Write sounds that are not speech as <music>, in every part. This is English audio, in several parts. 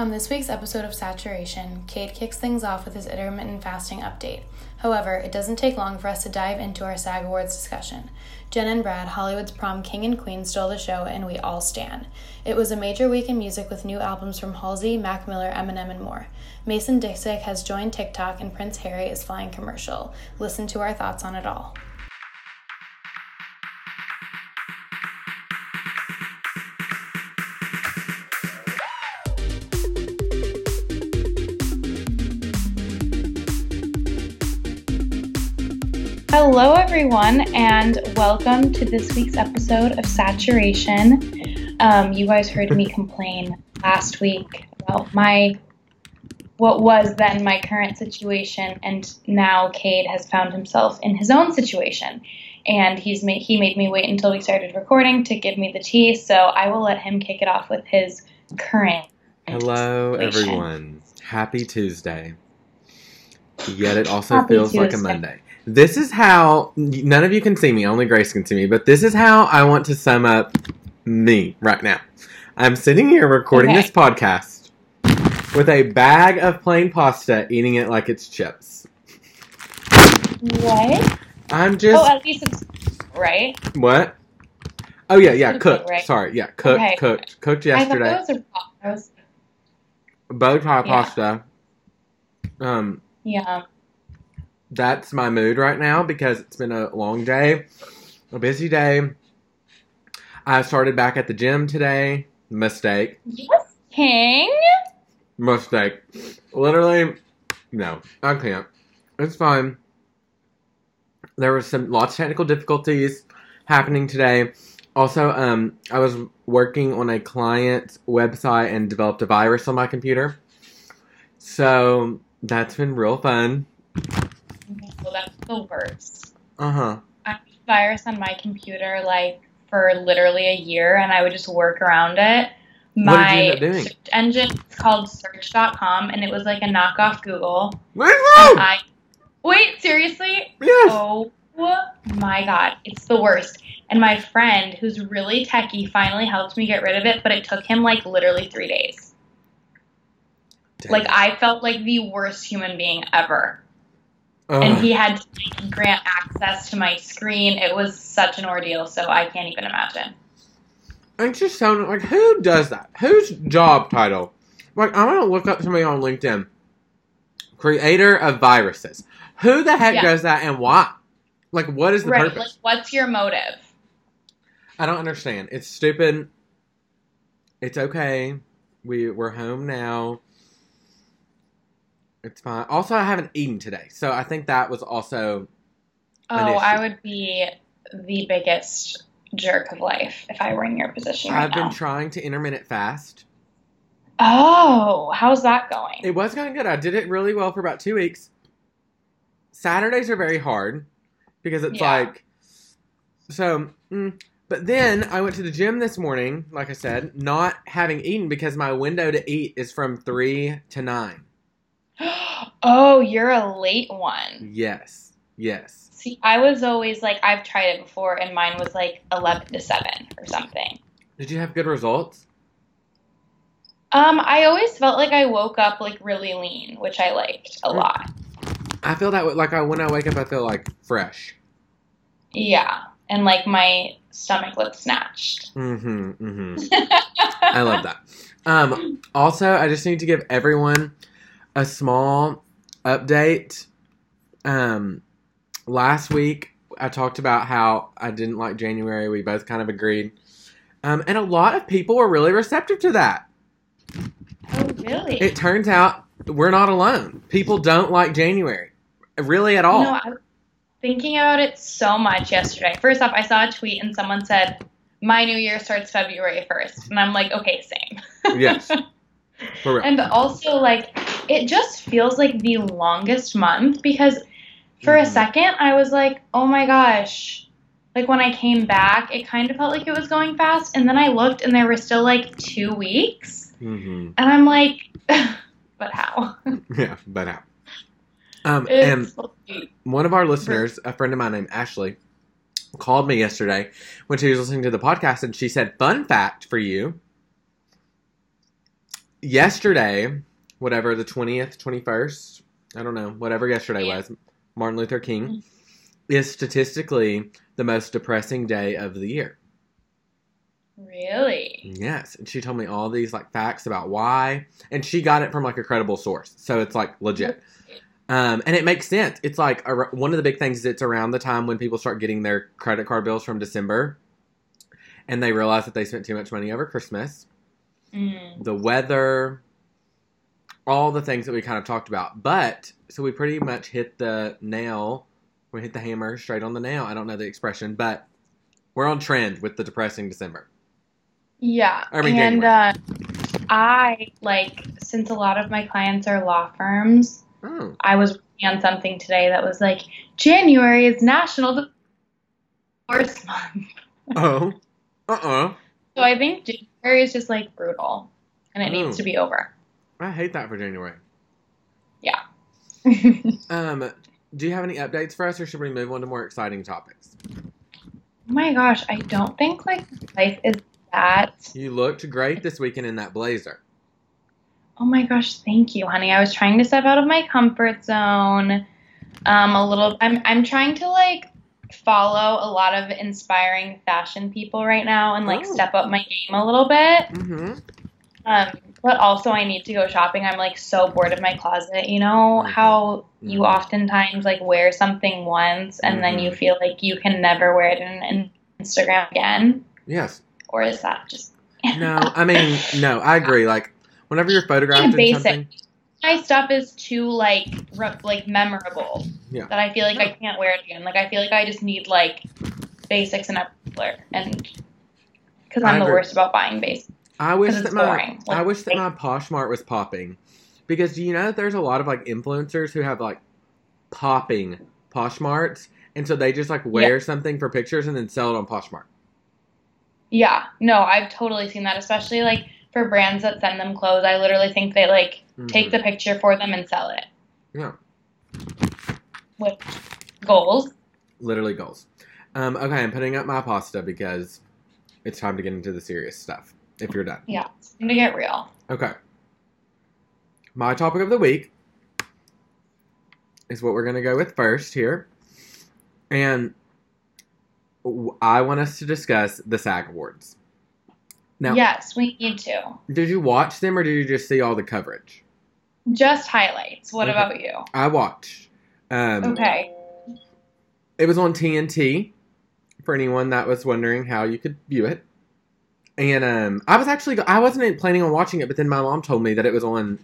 On this week's episode of Saturation, Cade kicks things off with his intermittent fasting update. However, it doesn't take long for us to dive into our SAG Awards discussion. Jen and Brad, Hollywood's prom king and queen, stole the show, and we all stand. It was a major week in music with new albums from Halsey, Mac Miller, Eminem, and more. Mason Disick has joined TikTok, and Prince Harry is flying commercial. Listen to our thoughts on it all. Hello, everyone, and welcome to this week's episode of Saturation. Um, you guys heard me complain last week about my what was then my current situation, and now Cade has found himself in his own situation, and he's made he made me wait until we started recording to give me the tea. So I will let him kick it off with his current. Hello, situation. everyone. Happy Tuesday. Yet it also Happy feels like a Monday. This is how none of you can see me, only Grace can see me, but this is how I want to sum up me right now. I'm sitting here recording Okay. this podcast with a bag of plain pasta, eating it like it's chips. What? I'm just. Oh, at least it's right. what? Oh yeah, yeah, cooked. right. Sorry, yeah, cooked, Okay. cooked, cooked I thought yesterday. that was a. I was, Bow tie Yeah. pasta. Um, yeah. That's my mood right now because it's been a long day, a busy day. I started back at the gym today. Mistake. Yes, King. Mistake. Literally, no, I can't. It's fine. There was some lots of technical difficulties happening today. Also, um, I was working on a client's website and developed a virus on my computer. So that's been real fun. The worst. Uh huh. I had a virus on my computer like for literally a year, and I would just work around it. What did you My end up doing? search engine is called Search.com, and it was like a knockoff Google. And I wait seriously. Yes. Oh my god, it's the worst. And my friend, who's really techie, finally helped me get rid of it, but it took him like literally three days. Like I felt like the worst human being ever. And oh. he had to grant access to my screen. It was such an ordeal, so I can't even imagine. It just sounded like who does that? Whose job title? Like I'm gonna look up somebody on LinkedIn. Creator of viruses. Who the heck Yeah. does that and why? Like what is the right? Like, purpose? what's your motive? I don't understand. It's stupid. It's okay. We we're home now. It's fine. Also, I haven't eaten today, so I think that was also Oh. I would be the biggest jerk of life if I were in your position right I've now. been trying to intermittent fast. oh, how's that going? It was going good. I did it really well for about two weeks. Saturdays are very hard because it's Yeah. like so. Mm, but then I went to the gym this morning, like I said, not having eaten because my window to eat is from three to nine. <gasps> oh, you're a late one. Yes, yes. See, I was always like, I've tried it before, and mine was like 11 to 7 or something. Did you have good results? Um, I always felt like I woke up like really lean, which I liked a lot. I feel that. Like I, when I wake up, I feel like fresh. Yeah, and like my stomach looked snatched. Mm-hmm. Mm-hmm. <laughs> I love that. Um, also, I just need to give everyone a small update. Um, last week I talked about how I didn't like January. We both kind of agreed, um, and a lot of people were really receptive to that. Oh, really? It turns out we're not alone. People don't like January, really at all. You know, I was thinking about it so much yesterday. First off, I saw a tweet and someone said, "My New Year starts February 1st. and I'm like, "Okay, same." yes, <laughs> for real. And also, like, it just feels like the longest month because for a Mhm. second I was like, oh my gosh. Like, when I came back, it kind of felt like it was going fast. And then I looked and there were still like two weeks. hmm And I'm like, <laughs> but how? <laughs> <laughs> Yeah, but how? Um, and like- one of our listeners, a friend of mine named Ashley, called me yesterday when she was listening to the podcast, and she said, "Fun fact for you: yesterday, whatever the twentieth, twenty first, I don't know, whatever yesterday Yeah. was, Martin Luther King, Mhm. is statistically the most depressing day of the year. Really? Yes, and she told me all these like facts about why, and she got it from like a credible source, so it's like legit. Um, and it makes sense. It's like a, one of the big things. Is it's around the time when people start getting their credit card bills from December, and they realize that they spent too much money over Christmas. Mm. The weather, all the things that we kind of talked about. But so we pretty much hit the nail. We hit the hammer straight on the nail. I don't know the expression, but we're on trend with the depressing December. Yeah. I mean, and uh, I like since a lot of my clients are law firms, Oh, I was working on something today that was like January is National Divorce Month. <laughs> oh, uh, uh So I think January is just like brutal, and it Oh. needs to be over. I hate that for January. Yeah. <laughs> <laughs> Um, do you have any updates for us, or should we move on to more exciting topics? my gosh, I don't think like life is that. You looked great this weekend in that blazer. Oh my gosh, thank you, honey. I was trying to step out of my comfort zone. Um, a little. I'm I'm trying to like follow a lot of inspiring fashion people right now and like Oh. step up my game a little bit. Mm-hmm. Um, but also I need to go shopping. I'm like so bored of my closet. You know Mhm. how you Mhm. oftentimes like wear something once and then Mhm. you feel like you can never wear it in, in Instagram again, Yes. or is that just <laughs> No, I mean, no, I agree. Like, whenever you're photographed in basic. something, my stuff is too like re- like memorable Yeah. that I feel like I can't wear it again. Like I feel like I just need like basics and everywhere, and because I'm the worst about buying basics. I wish that my boring. I wish that my Poshmark was popping, because do you know that there's a lot of like influencers who have like popping Poshmarks, and so they just like wear something for pictures and then sell it on Poshmark. Yeah, no, I've totally seen that, especially like for brands that send them clothes. I literally think they like take Mhm. the picture for them and sell it yeah, with goals. literally goals. Um, okay, I'm putting up my pasta because it's time to get into the serious stuff. If you're done. Yeah, it's time to get real. Okay. My topic of the week is what we're going to go with first here. And I want us to discuss the SAG Awards. Now, Yes, we need to. did you watch them or did you just see all the coverage? Just highlights. What Okay. about you? I watched. Um, Okay. It was on TNT for anyone that was wondering how you could view it. And um, I was actually I wasn't planning on watching it, but then my mom told me that it was on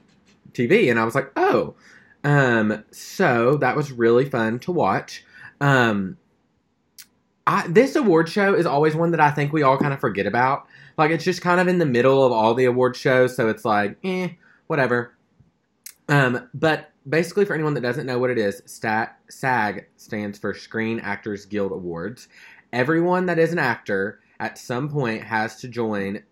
TV, and I was like, oh. Um, so that was really fun to watch. Um, I, this award show is always one that I think we all kind of forget about. Like it's just kind of in the middle of all the award shows, so it's like, eh, whatever. Um, but basically, for anyone that doesn't know what it is, STAT, SAG stands for Screen Actors Guild Awards. Everyone that is an actor at some point has to join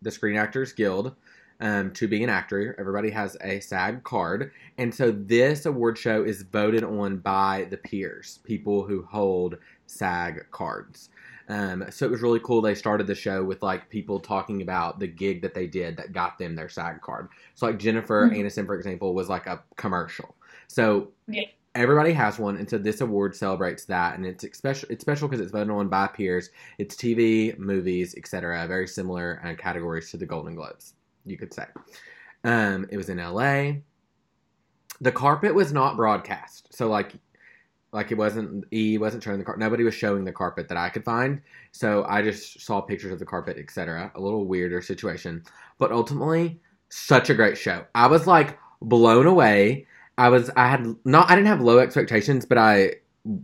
the Screen Actors Guild um, to be an actor. Everybody has a SAG card. And so this award show is voted on by the peers, people who hold SAG cards. Um, so it was really cool. They started the show with like people talking about the gig that they did that got them their SAG card. So like Jennifer Mhm. Aniston, for example, was like a commercial. So Yeah. Everybody has one, and so this award celebrates that, and it's special. It's special because it's voted on by peers. It's TV, movies, etc. Very similar uh, categories to the Golden Globes, you could say. Um, it was in LA. The carpet was not broadcast, so like, like it wasn't. E wasn't showing the carpet. Nobody was showing the carpet that I could find. So I just saw pictures of the carpet, etc. A little weirder situation, but ultimately, such a great show. I was like blown away. I was. I had not. I didn't have low expectations, but I,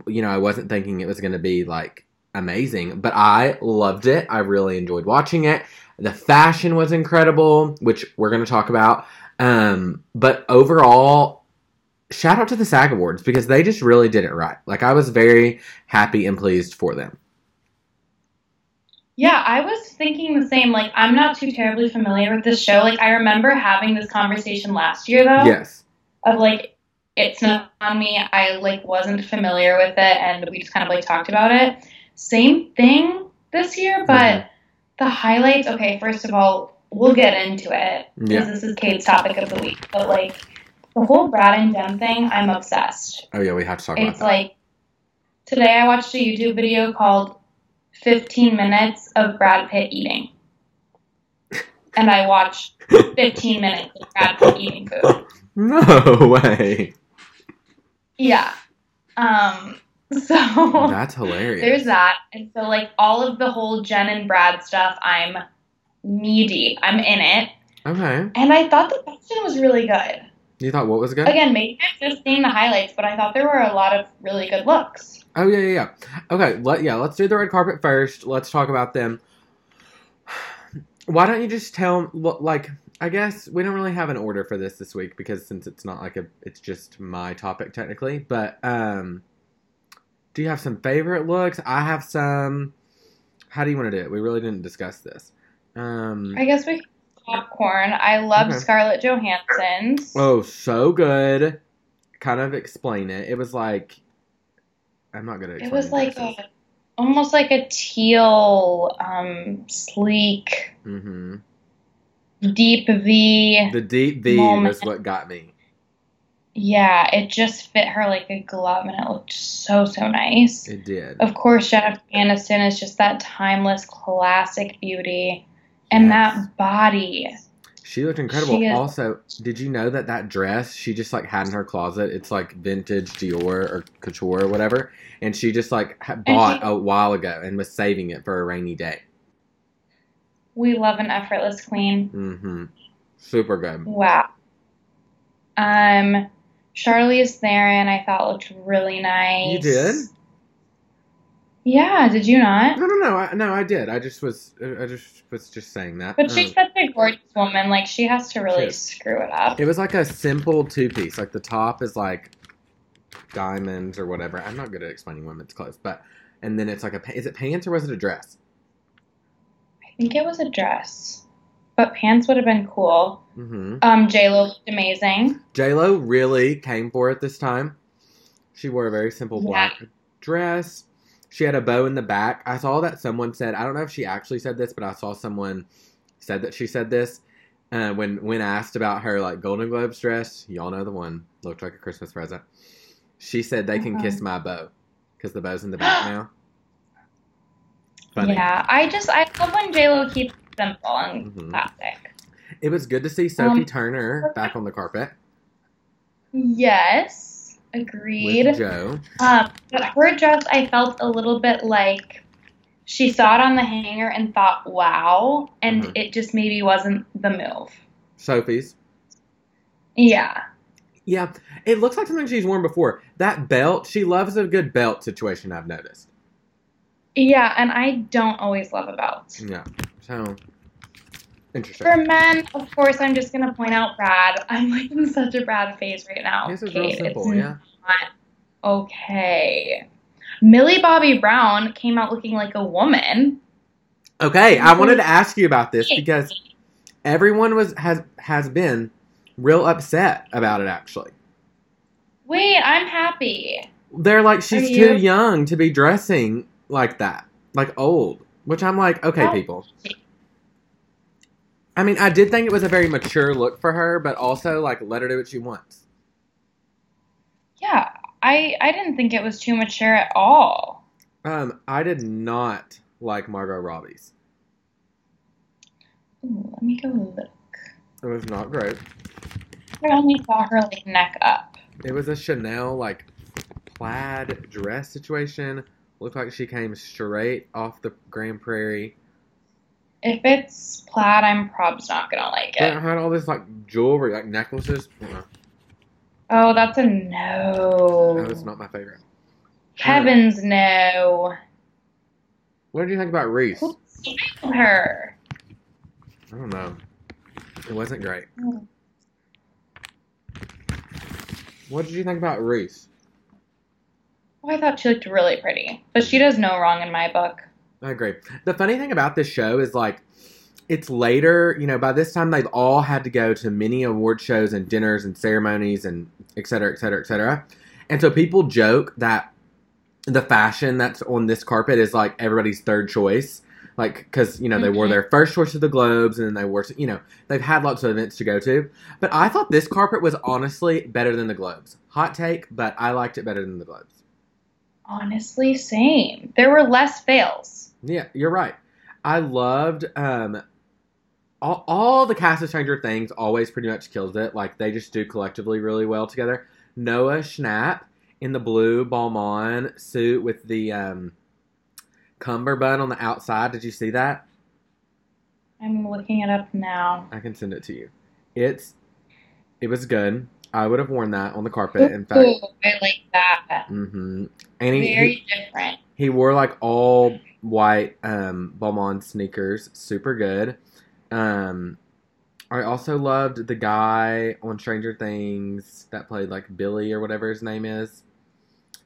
you know, I wasn't thinking it was going to be like amazing. But I loved it. I really enjoyed watching it. The fashion was incredible, which we're going to talk about. Um, but overall, shout out to the SAG Awards because they just really did it right. Like I was very happy and pleased for them. Yeah, I was thinking the same. Like, I'm not too terribly familiar with this show. Like, I remember having this conversation last year, though, Yes. Of like, it's not on me. I like wasn't familiar with it, and we just kind of like talked about it. Same thing this year, but Mhm. the highlights. Okay, first of all, we'll get into it because Yeah. this is Cade's topic of the week. But like the whole Brad and Jen thing, I'm obsessed. Oh yeah, we have to talk about It's that. like today I watched a YouTube video called 15 minutes of Brad Pitt eating. <laughs> And I watched 15 minutes of Brad Pitt eating food. <laughs> no <laughs> way. Yeah. Um so That's hilarious. there's that. And so like all of the whole Jen and Brad stuff, I'm knee deep. I'm in it. Okay. And I thought the question was really good. You thought what was good? Again, maybe I'm just seeing the highlights, but I thought there were a lot of really good looks. Oh yeah, yeah, yeah. Okay, let yeah, let's do the red carpet first. Let's talk about them. <sighs> Why don't you just tell like I guess we don't really have an order for this this week because since it's not like a it's just my topic technically, but um do you have some favorite looks? I have some How do you want to do it? We really didn't discuss this. Um I guess we popcorn. I love Okay. Scarlett Johansson's. Oh, so good. Kind of explain it. It was like I'm not gonna. it was like a, almost like a teal, um, sleek, hmm deep V. The deep V Moment. was what got me. Yeah, it just fit her like a glove, and it looked so so nice. It did. Of course, Jennifer Aniston is just that timeless classic beauty, and Yes. that body. She looked incredible. She is- Also, did you know that that dress she just like had in her closet? It's like vintage Dior or couture or whatever, and she just like bought she- a while ago and was saving it for a rainy day. We love an effortless queen. hmm Super good. Wow. Um, Charlize Theron, I thought looked really nice. You did? Yeah, did you not? No, no, no. I, no, I did. I just was. I just was just saying that. But she's Um, such a gorgeous woman. Like she has to really screw it up. It was like a simple two piece. Like the top is like diamonds or whatever. I'm not good at explaining women's clothes, but and then it's like a is it pants or was it a dress? I think it was a dress, but pants would have been cool. Mm-hmm. Um, J Lo looked amazing. J Lo really came for it this time. She wore a very simple black dress. She had a bow in the back. I saw that someone said I don't know if she actually said this, but I saw someone said that she said this. Uh, when when asked about her like Golden Globes dress, y'all know the one looked like a Christmas present. She said they can Uh-huh. kiss my bow because the bow's in the back <gasps> now. Funny. Yeah, I just I love when J Lo keeps it simple and Mhm. classic. It was good to see Sophie Um, Turner back on the carpet Yes, agreed. with Joe. Um, but her dress, I felt a little bit like she saw it on the hanger and thought, "Wow," and Mhm. it just maybe wasn't the move. Sophie's. Yeah, Yeah, it looks like something she's worn before. That belt, she loves a good belt situation. I've noticed. Yeah, and I don't always love a belt. Yeah, so interesting. For men, of course, I'm just gonna point out Brad. <laughs> I'm like in such a Brad phase right now. This is real Cade. simple. It's Yeah, not okay. Millie Bobby Brown came out looking like a woman. Okay, I wanted to ask you about this because everyone was has has been real upset about it. Actually, Wait, I'm happy. they're like she's Are too young to be dressing like that, like old. Which I'm like, okay, Oh. people. I mean, I did think it was a very mature look for her, but also like let her do what she wants. Yeah, I I didn't think it was too mature at all. Um, I did not like Margot Robbie's. Ooh, let me go look. It was not great. I only saw her like neck up. It was a Chanel like plaid dress situation. Looked like she came straight off the Grand Prairie. If it's plaid, I'm probs not gonna like it. it had all this like jewelry, like necklaces. Oh, that's a no. That was not my favorite. Heavens no. What did you think about Reese? Her? I don't know. It wasn't great. Oh. What did you think about Reese? Oh, I thought she looked really pretty, but she does no wrong in my book. I agree. The funny thing about this show is like it's later, you know, by this time they've all had to go to many award shows and dinners and ceremonies and et cetera, et cetera, et cetera. And so people joke that the fashion that's on this carpet is like everybody's third choice. Like, because, you know, they wore Mhm. their first choice of the Globes and then they wore, you know, they've had lots of events to go to. But I thought this carpet was honestly better than the Globes. Hot take, but I liked it better than the Globes. Honestly, same. There were less fails. Yeah, you're right. I loved um all, all the cast of Stranger Things always pretty much kills it. Like they just do collectively really well together. Noah Schnapp in the blue Balmain suit with the um cummerbund on the outside. Did you see that? I'm looking it up now. I can send it to you. It's it was good. I would have worn that on the carpet. In fact, Ooh, I like that. hmm and he, he different. He wore like all white um Balmain sneakers, super good. Um I also loved the guy on Stranger Things that played like Billy or whatever his name is,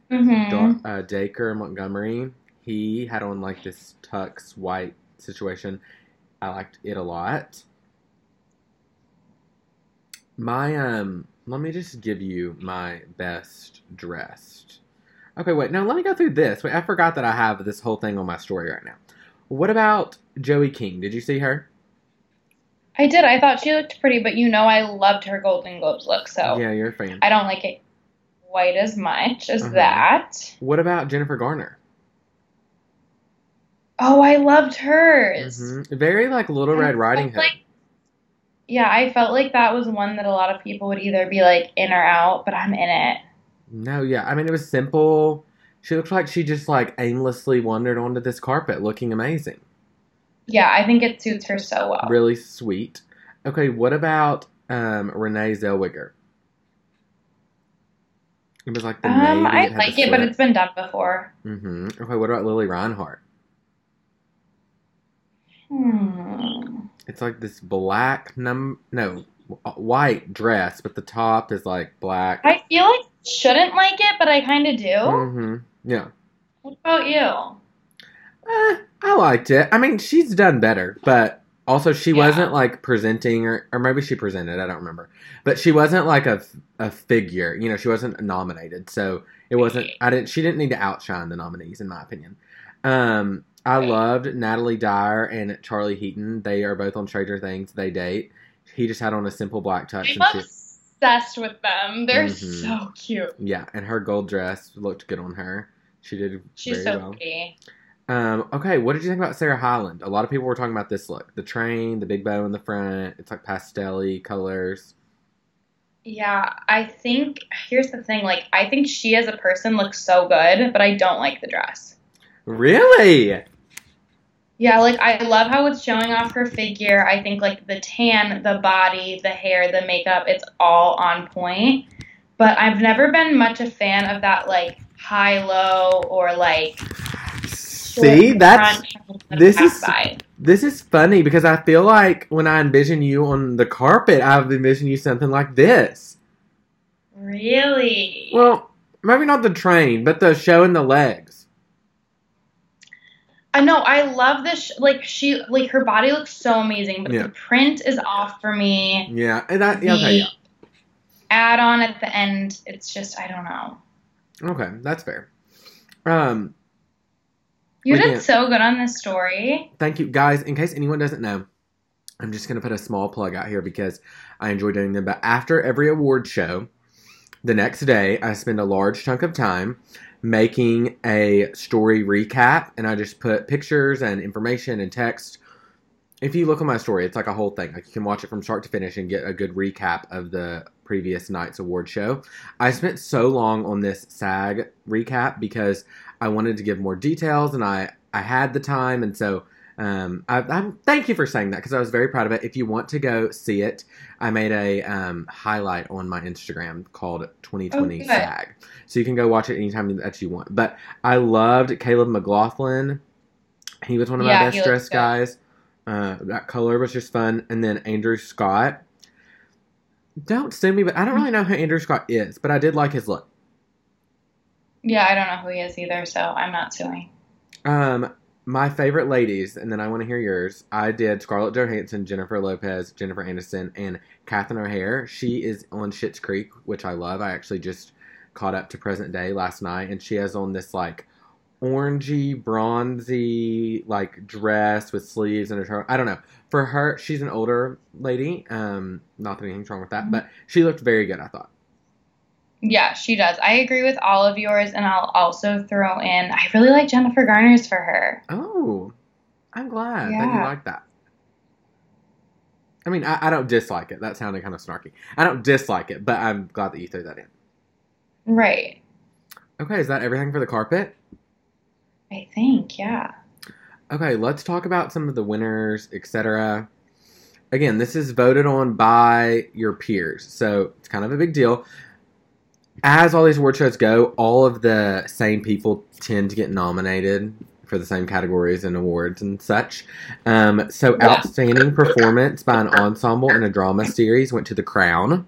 hmm Da- uh, Dacre Montgomery. He had on like this tux white situation. I liked it a lot. My um, let me just give you my best dressed. Okay, wait. Now let me go through this. Wait, I forgot that I have this whole thing on my story right now. What about Joey King? Did you see her? I did. I thought she looked pretty, but you know I loved her Golden Globes look, so Yeah, you're a fan. I don't like it quite as much as Uh-huh. that. What about Jennifer Garner? Oh, I loved hers. Mhm. Very like Little Red Riding Hood. like- yeah, I felt like that was one that a lot of people would either be like in or out, but I'm in it. No, yeah. I mean, it was simple. She looked like she just like aimlessly wandered onto this carpet, looking amazing. Yeah, I think it suits her so well. Really sweet. Okay, what about um, Renee Zellweger? It was like the Um. I like it, but it's been done before. Mm-hmm. Okay, what about Lili Reinhart? Hmm. It's like this black num no white dress, but the top is like black. I feel like shouldn't like it, but I kind of do. Mm-hmm. Yeah. What about you? Eh, I liked it. I mean, she's done better, but also she Yeah. wasn't like presenting, or or maybe she presented. I don't remember, but she wasn't like a a figure. You know, she wasn't nominated, so it wasn't. I didn't. She didn't need to outshine the nominees, in my opinion. Um, I Right. loved Natalie Dyer and Charlie Heaton. They are both on Stranger Things. They date. He just had on a simple black tux, I'm and she, obsessed with them. They're Mhm. so cute. yeah, and her gold dress looked good on her. She did She's very so well. pretty. Um, okay, what did you think about Sarah Hyland? A lot of people were talking about this look. The train, the big bow in the front. It's like pastel colors. Yeah, I think here's the thing. Like, I think she as a person looks so good, but I don't like the dress. Really? Yeah, like I love how it's showing off her figure. I think like the tan, the body, the hair, the makeup, it's all on point. But I've never been much a fan of that like high low or like See, that's this is- side. this is funny because I feel like when I envision you on the carpet, I've envisioned you something like this. Really? Well, maybe not the train, but the showing the legs. I know. I love this. Sh- like she, like her body looks so amazing, but Yeah. the print is off for me. Yeah, and that yeah, okay, yeah. add-on at the end, it's just I don't know. Okay, that's fair. Um, You did so good on this story. thank you guys in case anyone doesn't know i'm just going to put a small plug out here because i enjoy doing them but after every award show the next day i spend a large chunk of time making a story recap and i just put pictures and information and text. If you look at my story it's like a whole thing. Like you can watch it from start to finish and get a good recap of the previous night's award show. I spent so long on this sag recap because i wanted to give more details and i i had the time and so um, I, I'm thank you for saying that because I was very proud of it. If you want to go see it, I made a um, highlight on my Instagram called 2020 Oh. SAG, so you can go watch it anytime that you want. But I loved Caleb McLaughlin. He was one of Yeah, my best dressed guys. Uh, that color was just fun. And then Andrew Scott. Don't sue me, but I don't really know who Andrew Scott is, but I did like his look. Yeah, I don't know who he is either, so I'm not suing. Um, my favorite ladies, and then I want to hear yours. I did Scarlett Johansson, Jennifer Lopez, Jennifer Aniston, and Catherine O'Hara. She is on Schitt's Creek, which I love. I actually just caught up to present day last night, and she has on this like orangey, bronzy, like dress with sleeves and a shirt. I don't know. For her, she's an older lady. Um, not that anything's wrong with that, Mhm. but she looked very good. I thought. Yeah, she does. I agree with all of yours, and I'll also throw in. I really like Jennifer Garner's for her. Oh, I'm glad that you Yeah. like that. I mean, I, I don't dislike it. That sounded kind of snarky. I don't dislike it, but I'm glad that you threw that in. Right. Okay, is that everything for the carpet? I think. Yeah. Okay, let's talk about some of the winners, etc. Again, this is voted on by your peers, so it's kind of a big deal. As all these award shows go, all of the same people tend to get nominated for the same categories and awards and such. Um, so, Yeah. outstanding performance by an ensemble in a drama series went to The Crown,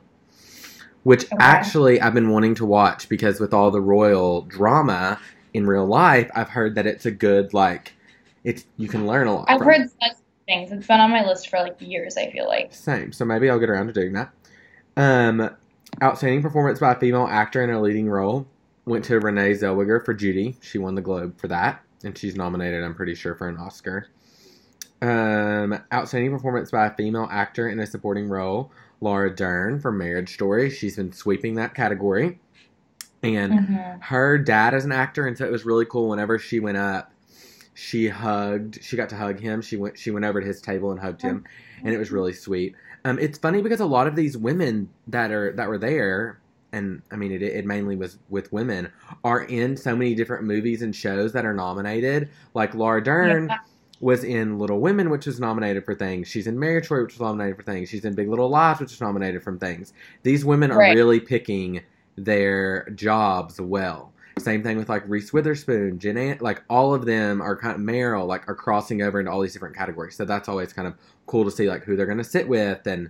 which Okay. actually I've been wanting to watch because with all the royal drama in real life, I've heard that it's a good like it's you can learn a lot. I've it. heard such things. It's been on my list for like years. I feel like. Same. So maybe I'll get around to doing that. Um, outstanding performance by a female actor in a leading role went to Renee Zellweger for Judy. She won the Globe for that, and she's nominated, I'm pretty sure, for an Oscar. Um, outstanding performance by a female actor in a supporting role, Laura Dern for Marriage Story. She's been sweeping that category, and Mhm. her dad is an actor, and so it was really cool. Whenever she went up, she hugged. She got to hug him. She went. She went over to his table and hugged him, and it was really sweet. Um, it's funny because a lot of these women that are that were there, and I mean it, it mainly was with women, are in so many different movies and shows that are nominated. Like Laura Dern Yeah. was in Little Women, which was nominated for things. She's in Marriage Story, which was nominated for things. She's in Big Little Lies, which was nominated from things. These women are Right. really picking their jobs well. Same thing with like Reese Witherspoon, Jen, An- like all of them are kind of Meryl, like are crossing over into all these different categories. So that's always kind of cool to see like who they're going to sit with and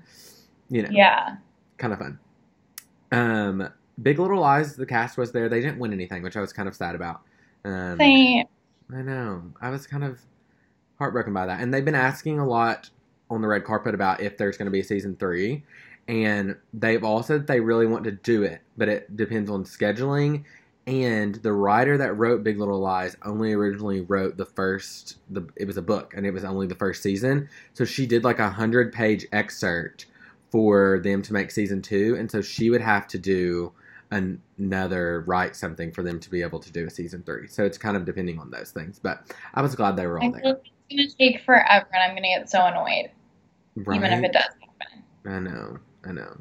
you know, Yeah. kind of fun. Um, Big Little Lies, the cast was there. They didn't win anything, which I was kind of sad about. Um, Same. I know. I was kind of heartbroken by that. And they've been asking a lot on the red carpet about if there's going to be a season three. And they've all said they really want to do it, but it depends on scheduling. And the writer that wrote Big Little Lies only originally wrote the first. The it was a book, and it was only the first season. So she did like a hundred page excerpt for them to make season two, and so she would have to do an- another write something for them to be able to do a season three. So it's kind of depending on those things. But I was glad they were I all feel there. it's gonna take forever, and I'm gonna get so annoyed, Right? even if it does happen. I know, I know.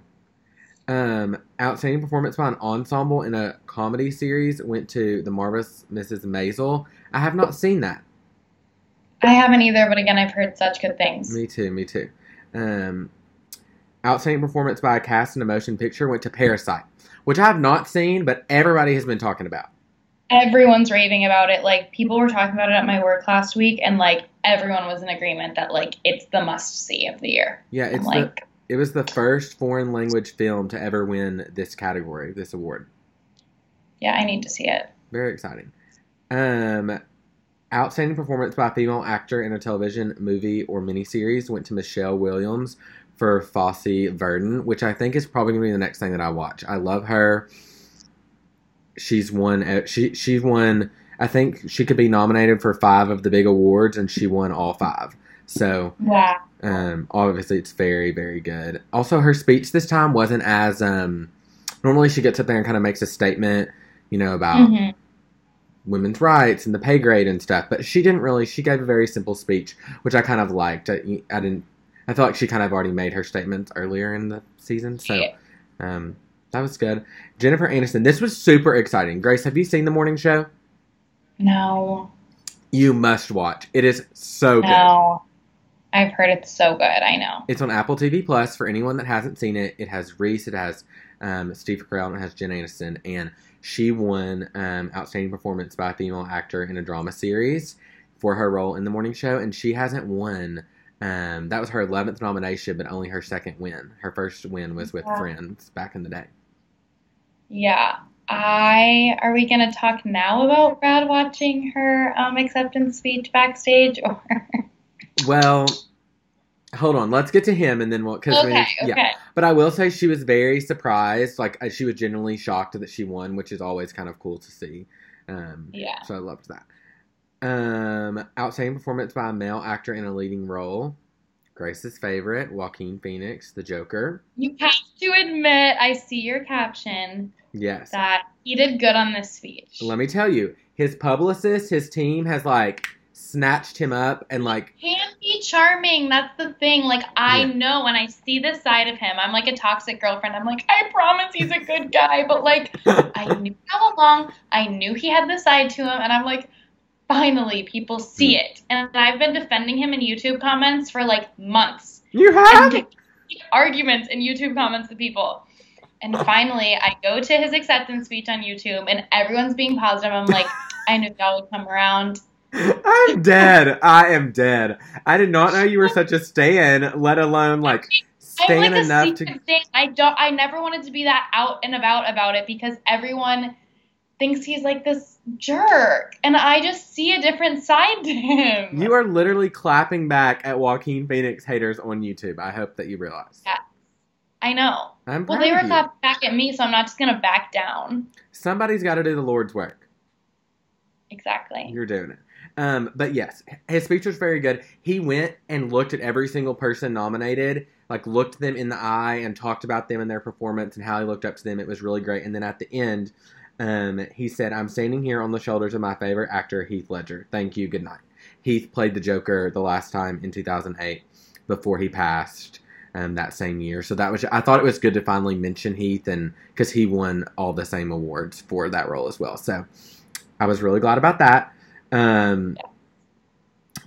Um, outstanding performance by an ensemble in a comedy series went to The Marvelous Mrs. Maisel. I have not seen that. I haven't either, but again, I've heard such good things. Me too, me too. Um, outstanding performance by a cast in a motion picture went to Parasite, which I have not seen, but everybody has been talking about. Everyone's raving about it. Like people were talking about it at my work last week, and like everyone was in agreement that like it's the must see of the year. Yeah, it's the like, it was the first foreign language film to ever win this category, this award. yeah, I need to see it. Very exciting. Um, outstanding performance by a female actor in a television, movie, or miniseries went to Michelle Williams for Fosse Verdon, which I think is probably going to be the next thing that I watch. I love her. She's won. uh, She she's won. I think she could be nominated for five of the big awards, and she won all five. So Wow. Um, obviously, it's very, very good. Also, her speech this time wasn't as um, normally she gets up there and kind of makes a statement, you know, about hmm women's rights and the pay grade and stuff. But she didn't really. She gave a very simple speech, which I kind of liked. I, I didn't. I felt like she kind of already made her statements earlier in the season, so um, that was good. Jennifer Aniston. This was super exciting. Grace, have you seen the morning show? No, You must watch. It is so good. I've heard it's so good. I know. It's on Apple TV Plus for anyone that hasn't seen it. It has Reese, it has um, Steve Carell, and it has Jen Aniston, and she won um, Outstanding Performance by a Female Actor in a Drama Series for her role in the morning show, and she hasn't won. Um, that was her eleventh nomination, but only her second win. Her first win was with Wow. Friends back in the day. Yeah. I are we gonna talk now about Brad watching her um, acceptance speech backstage <laughs> or Well, hold on, let's get to him, and then we'll because okay, okay. yeah. But I will say she was very surprised. Like she was genuinely shocked that she won, which is always kind of cool to see. Um, Yeah. So I loved that. Um, outstanding performance by a male actor in a leading role. Grace's favorite, Joaquin Phoenix, the Joker. You have to admit, I see your caption Yes. that he did good on this speech. Let me tell you, his publicist, his team has like snatched him up and like can be charming. That's the thing. Like I Yeah. know when I see this side of him, I'm like a toxic girlfriend. I'm like, I promise he's a good guy, but like <laughs> I knew all along. I knew he had the side to him, and I'm like, finally, people see mm. it. And I've been defending him in YouTube comments for like months. you have. arguments in YouTube comments to people. And finally, I go to his acceptance speech on YouTube, and everyone's being positive. I'm like, <laughs> I knew y'all would come around. I'm dead. I am dead. I did not know you were such a stan, let alone like stan like enough to. thing. I don't. I never wanted to be that out and about about it because everyone thinks he's like this jerk, and I just see a different side to him. You are literally clapping back at Joaquin Phoenix haters on YouTube. I hope that you realize. Yeah. I know. I'm Well, they were clapping back at me, so I'm not just gonna back down. Somebody's got to do the Lord's work. Exactly. You're doing it. Um, but yes, his speech was very good. He went and looked at every single person nominated, like looked them in the eye and talked about them and their performance and how he looked up to them. It was really great. And then at the end, um, he said, "I'm standing here on the shoulders of my favorite actor, Heath Ledger. Thank you. Good night." Heath played the Joker the last time in 2008 before he passed. Um, that same year, so that was I thought it was good to finally mention Heath and because he won all the same awards for that role as well. So I was really glad about that. Um,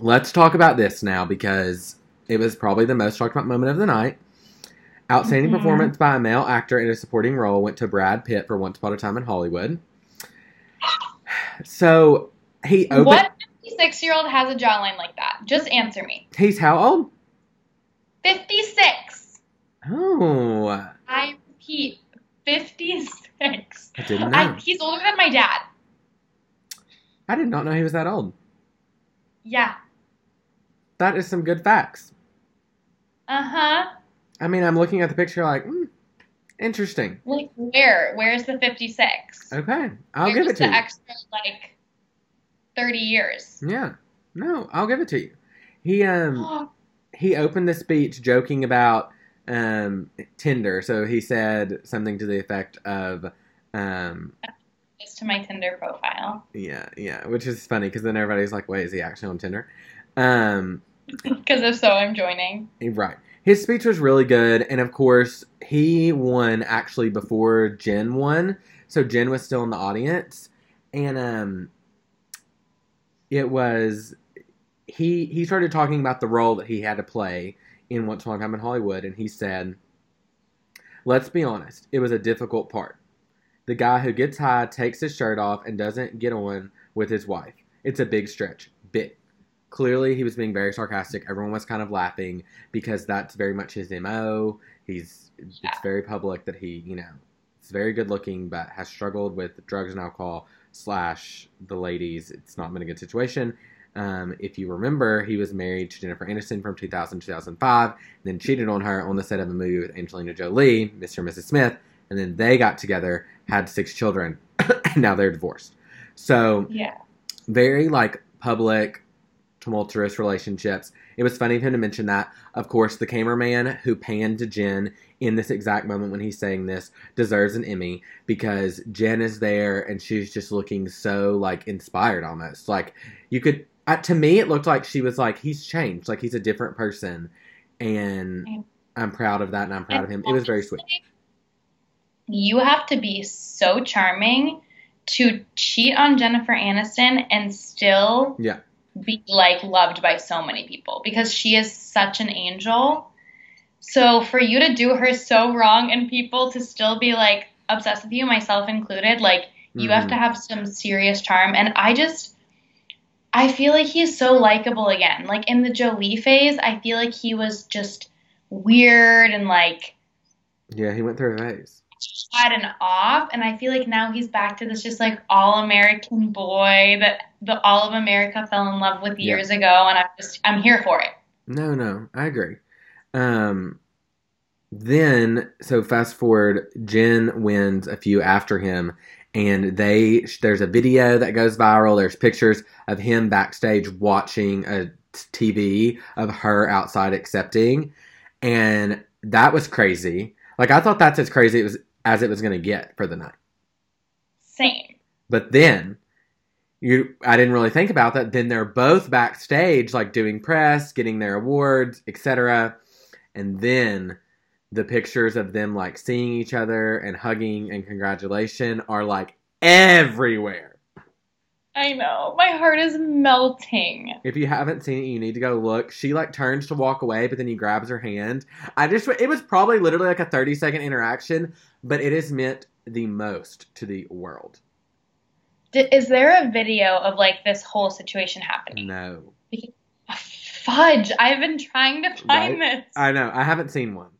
let's talk about this now because it was probably the most talked about moment of the night. Outstanding Mhm. performance by a male actor in a supporting role went to Brad Pitt for Once Upon a Time in Hollywood. So he opened. What 56 year old has a jawline like that? Just answer me. He's how old? 56. Oh, I repeat, 56. I didn't know. I, he's older than my dad. I did not know he was that old. Yeah. That is some good facts. Uh huh. I mean, I'm looking at the picture like, hmm, interesting. Like where? Where's the 56? Okay, I'll Where's give it to the you. extra like 30 years. Yeah. No, I'll give it to you. He um <gasps> he opened the speech joking about um Tinder. So he said something to the effect of um Just to my Tinder profile. yeah, yeah, which is funny because then everybody's like, "Wait, is he actually on Tinder?" Um <laughs> Because if so, I'm joining. right. His speech was really good and of course, he won actually before Jen won. So Jen was still in the audience and um it was he he started talking about the role that he had to play in Once Upon a Time in Hollywood, and he said, "Let's be honest, it was a difficult part. The guy who gets high, takes his shirt off, and doesn't get on with his wife. It's a big stretch, big." Clearly, he was being very sarcastic. Everyone was kind of laughing because that's very much his mo. He's it's Yeah. very public that he, you know, is very good looking, but has struggled with drugs and alcohol. Slash the ladies, it's not been a good situation. Um, if you remember, he was married to Jennifer Aniston from 2000 to 2005, then cheated on her on the set of a movie with Angelina Jolie, Mr. and Mrs. Smith, and then they got together, had six children, <coughs> and now they're divorced. So, Yeah. very like public, tumultuous relationships. It was funny of him to mention that. Of course, the cameraman who panned to Jen in this exact moment when he's saying this deserves an Emmy because Jen is there and she's just looking so like inspired almost. Like you could uh, to me it looked like she was like he's changed, like he's a different person and I'm proud of that and I'm proud of him. It was very sweet. You have to be so charming to cheat on Jennifer Aniston and still Yeah. be like loved by so many people because she is such an angel. So for you to do her so wrong and people to still be like obsessed with you, myself included, like you have Mhm. to have some serious charm. And I just, I feel like he's so likable again. Like in the Jolie phase, I feel like he was just weird and like Yeah, he went through a phase. On and off. And I feel like now he's back to this just like all American boy that the all of America fell in love with Yeah. years ago. And I'm just, I'm here for it. No, no, I agree. Um, then, so fast forward, Jen wins a few after him, and they there's a video that goes viral. There's pictures of him backstage watching a TV of her outside accepting, and that was crazy. Like I thought that's as crazy it was as it was going to get for the night. Same. But then you I didn't really think about that. Then they're both backstage like doing press, getting their awards, etc. And then the pictures of them like seeing each other and hugging and congratulation are like everywhere. I know. My heart is melting. If you haven't seen it, you need to go look. She like turns to walk away, but then he grabs her hand. I just it was probably literally like a 30 second interaction, but it has meant the most to the world. D- is there a video of like this whole situation happening? No. Fudge! I've been trying to find Right? this. I know. I haven't seen one.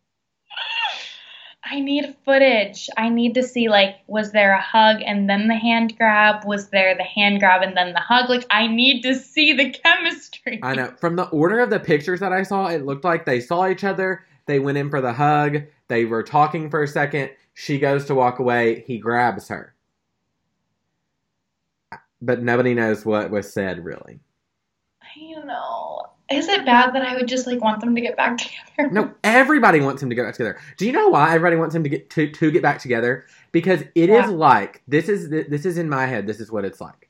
I need footage. I need to see like was there a hug and then the hand grab? Was there the hand grab and then the hug? Like I need to see the <laughs> chemistry. I know. From the order of the pictures that I saw, it looked like they saw each other. They went in for the hug. They were talking for a second. She goes to walk away. He grabs her. But nobody knows what was said, really. I know. Is it bad that I would just like want them to get back <laughs> together? No, everybody wants him to get back together. Do you know why everybody wants him to get to, to get back together? Because it is Yeah. like this is this is in my head. This is what it's like.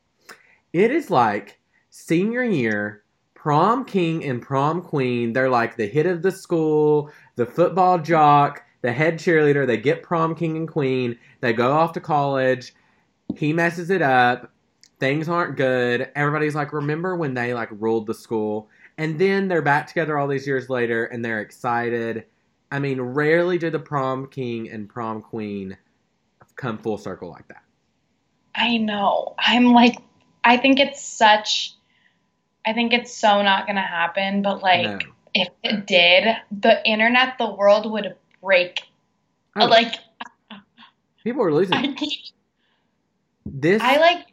It is like senior year, prom king and prom queen. They're like the hit of the school, the football jock, the head cheerleader. They get prom king and queen. They go off to college. He messes it up. Things aren't good. Everybody's like, remember when they like ruled the school? And then they're back together all these years later and they're excited. I mean, rarely do the prom king and prom queen come full circle like that. I know. I'm like I think it's such I think it's so not gonna happen, but like no. if it did, the internet, the world would break. Oh, Like people are losing. I This I like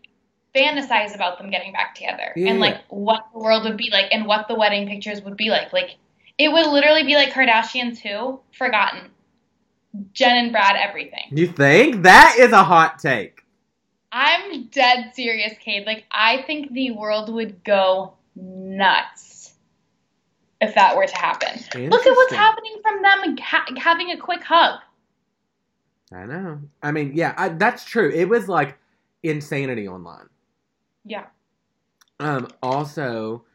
fantasize about them getting back together Yeah, and like what the world would be like and what the wedding pictures would be like. Like it would literally be like Kardashians who forgotten. Jen and Brad everything. you think that is a hot take? I'm dead serious, Cade. Like I think the world would go nuts if that were to happen. Look at what's happening from them ha- having a quick hug. I know. I mean, yeah, I, that's true. It was like insanity online. Yeah. Um, also,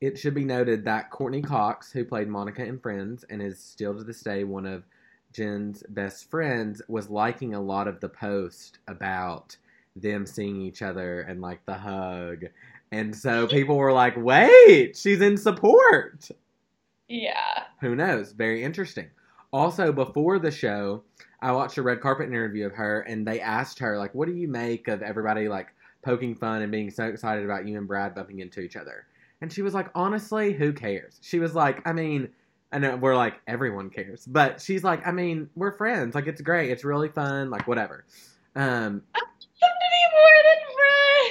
it should be noted that Courteney Cox, who played Monica in Friends and is still to this day one of Jen's best friends, was liking a lot of the post about them seeing each other and like the hug. And so <laughs> people were like, wait, she's in support. Yeah. Who knows? Very interesting. Also, before the show, I watched a red carpet interview of her, and they asked her, like, what do you make of everybody, like, poking fun and being so excited about you and Brad bumping into each other? And she was like, honestly, who cares? She was like, I mean, and we're like, everyone cares. But she's like, I mean, we're friends. Like, it's great. It's really fun. Like, whatever. Um, Them to be more than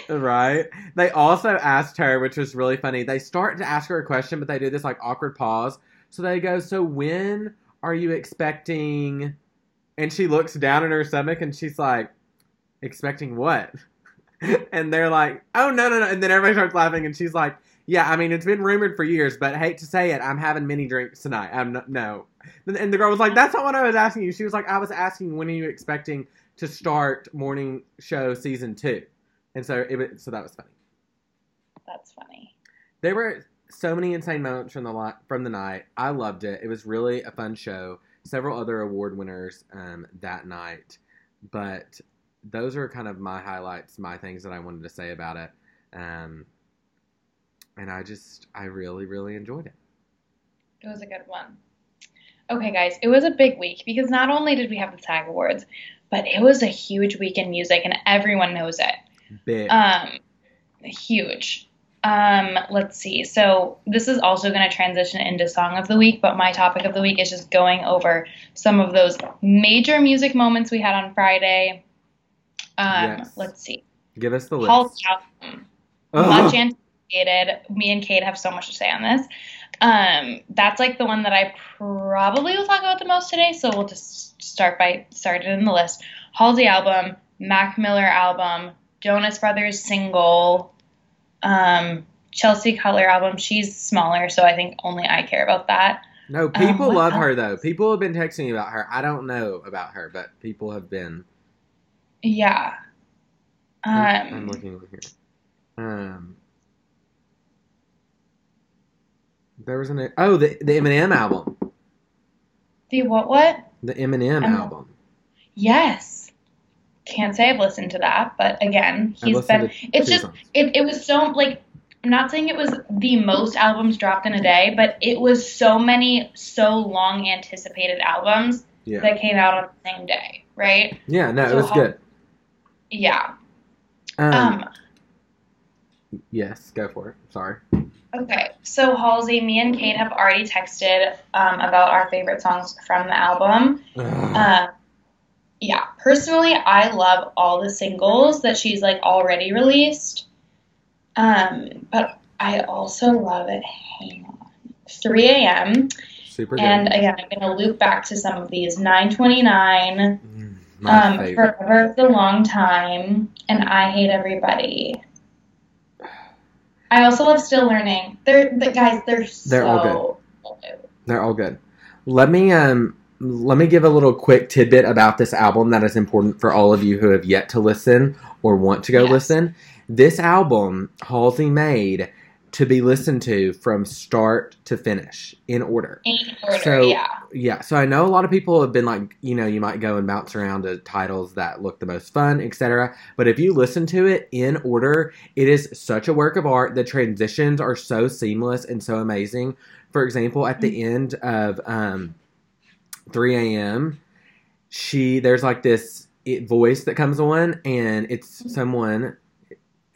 friends. Right. They also asked her, which was really funny. They start to ask her a question, but they do this like awkward pause. So they go, "So when are you expecting?" And she looks down at her stomach, and she's like, "Expecting what?" <laughs> and they're like, "Oh no, no, no!" And then everybody starts laughing, and she's like, "Yeah, I mean, it's been rumored for years, but I hate to say it, I'm having many drinks tonight. I'm not, no." And the girl was like, "That's not what I was asking you." She was like, "I was asking when are you expecting to start morning show season two? And so it was, so that was funny. That's funny. There were so many insane moments from the from the night. I loved it. It was really a fun show. Several other award winners um, that night, but those are kind of my highlights, my things that I wanted to say about it. Um, and I just, I really, really enjoyed it. It was a good one. Okay, guys, it was a big week because not only did we have the SAG Awards, but it was a huge week in music, and everyone knows it. Big. Um, huge. Um, let's see. So this is also going to transition into song of the week, but my topic of the week is just going over some of those major music moments we had on Friday. Um, Yes. Let's see. Give us the list. Paul's album. Ugh. much anticipated. Me and Cade have so much to say on this. Um, that's like the one that I probably will talk about the most today. So we'll just start by starting in the list. Halsey album, Mac Miller album, Jonas Brothers single, um, Chelsea Cutler album. She's smaller, so I think only I care about that. No, people what love else? her though. People have been texting me about her. I don't know about her, but people have been. Yeah. I'm, I'm Um, looking over here. Um, there was an oh the the Eminem album, the what what? the Eminem Um, album. Yes. Can't say I've listened to that, but again, he's been. It's just songs. it, it was so like I'm not saying it was the most albums dropped in a day, but it was so many so long anticipated albums yeah that came out on the same day, right? yeah no it was how- good. Yeah. Um, Um yes, go for it. Sorry. okay. So Halsey, me and Cade have already texted um, about our favorite songs from the album. Uh, yeah, personally, I love all the singles that she's like already released. Um, but I also love it. Hang on, 3 a.m. Super good. And again, I'm gonna loop back to some of these. 9:29, Mm, my um, favorite. Forever is a long time, and I hate everybody. I also love Still Learning. They're the guys. They're so They're all good. They're all good. Let me um let me give a little quick tidbit about this album that is important for all of you who have yet to listen or want to go Yes. listen. This album Halsey made to be listened to from start to finish in order. In order, So- yeah. Yeah, so I know a lot of people have been like, you know, you might go and bounce around to titles that look the most fun, etc. But if you listen to it in order, it is such a work of art. The transitions are so seamless and so amazing. For example, at the end of um, 3 a.m., she there's like this it, voice that comes on, and it's someone.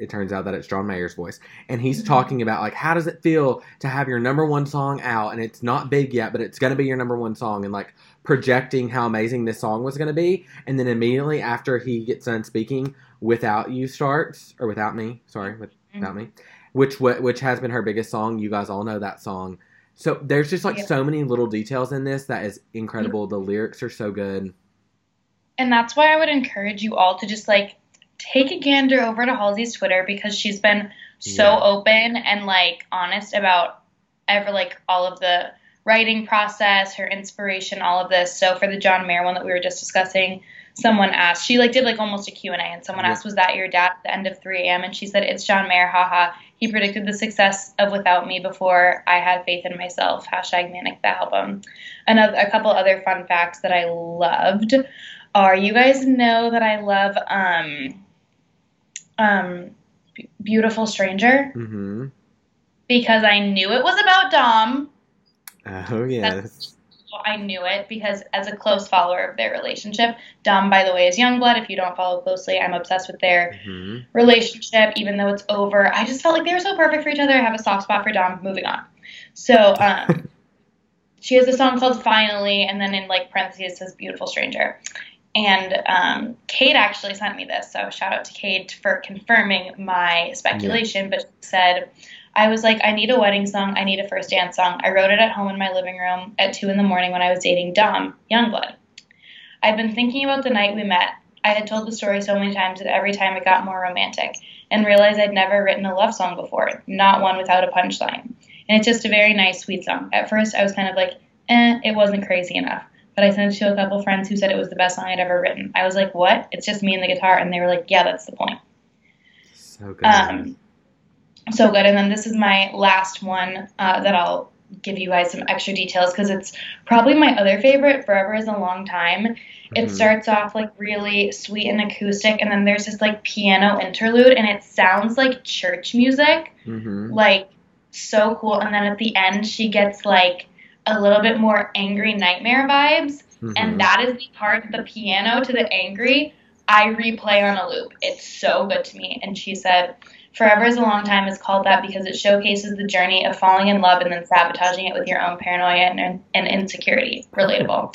It turns out that it's John Mayer's voice, and he's Mhm. talking about like how does it feel to have your number one song out, and it's not big yet, but it's gonna be your number one song, and like projecting how amazing this song was gonna be, and then immediately after he gets done speaking, "Without You" starts, or "Without Me," sorry, with- without me, which wh- which has been her biggest song. You guys all know that song. So there's just like Yeah. so many little details in this that is incredible. The lyrics are so good. And that's why I would encourage you all to just like take a gander over to Halsey's Twitter because she's been so Yeah. open and like honest about ever like all of the writing process, her inspiration, all of this. So for the John Mayer one that we were just discussing, someone asked, she like did like almost a Q&A and someone Yeah. asked, was that your dad at the end of 3 a.m.? And she said, it's John Mayer, haha. He predicted the success of Without Me before I had faith in myself. Hashtag Manic the album. Another, a couple other fun facts that I loved are you guys know that I love um um Beautiful Stranger hmm because I knew it was about Dom. Oh yes. Well, I knew it because as a close follower of their relationship, Dom by the way is Yungblud. If you don't follow closely, I'm obsessed with their hmm relationship even though it's over. I just felt like they were so perfect for each other. I have a soft spot for Dom. Moving on. So, um <laughs> she has a song called Finally and then in like parentheses it says Beautiful Stranger. And um, Cade actually sent me this, so shout out to Cade for confirming my speculation. But she said, I was like, I need a wedding song, I need a first dance song. I wrote it at home in my living room at 2 in the morning when I was dating Dom, Yungblud. I've been thinking about the night we met. I had told the story so many times that every time it got more romantic, and realized I'd never written a love song before, not one without a punchline. And it's just a very nice, sweet song. At first, I was kind of like, eh, it wasn't crazy enough. But I sent it to a couple friends who said it was the best song I'd ever written. I was like, what? It's just me and the guitar. And they were like, yeah, that's the point. So good. Um, so good. And then this is my last one uh, that I'll give you guys some extra details because it's probably my other favorite. Forever is a long time. It Mhm. starts off like really sweet and acoustic, and then there's this like piano interlude, and it sounds like church music, Mhm. like so cool. And then at the end, she gets like a little bit more angry nightmare vibes, Mhm. and that is the part the piano to the angry I replay on a loop. It's so good to me. And she said, Forever is a long time is called that because it showcases the journey of falling in love and then sabotaging it with your own paranoia and, and insecurity. Relatable.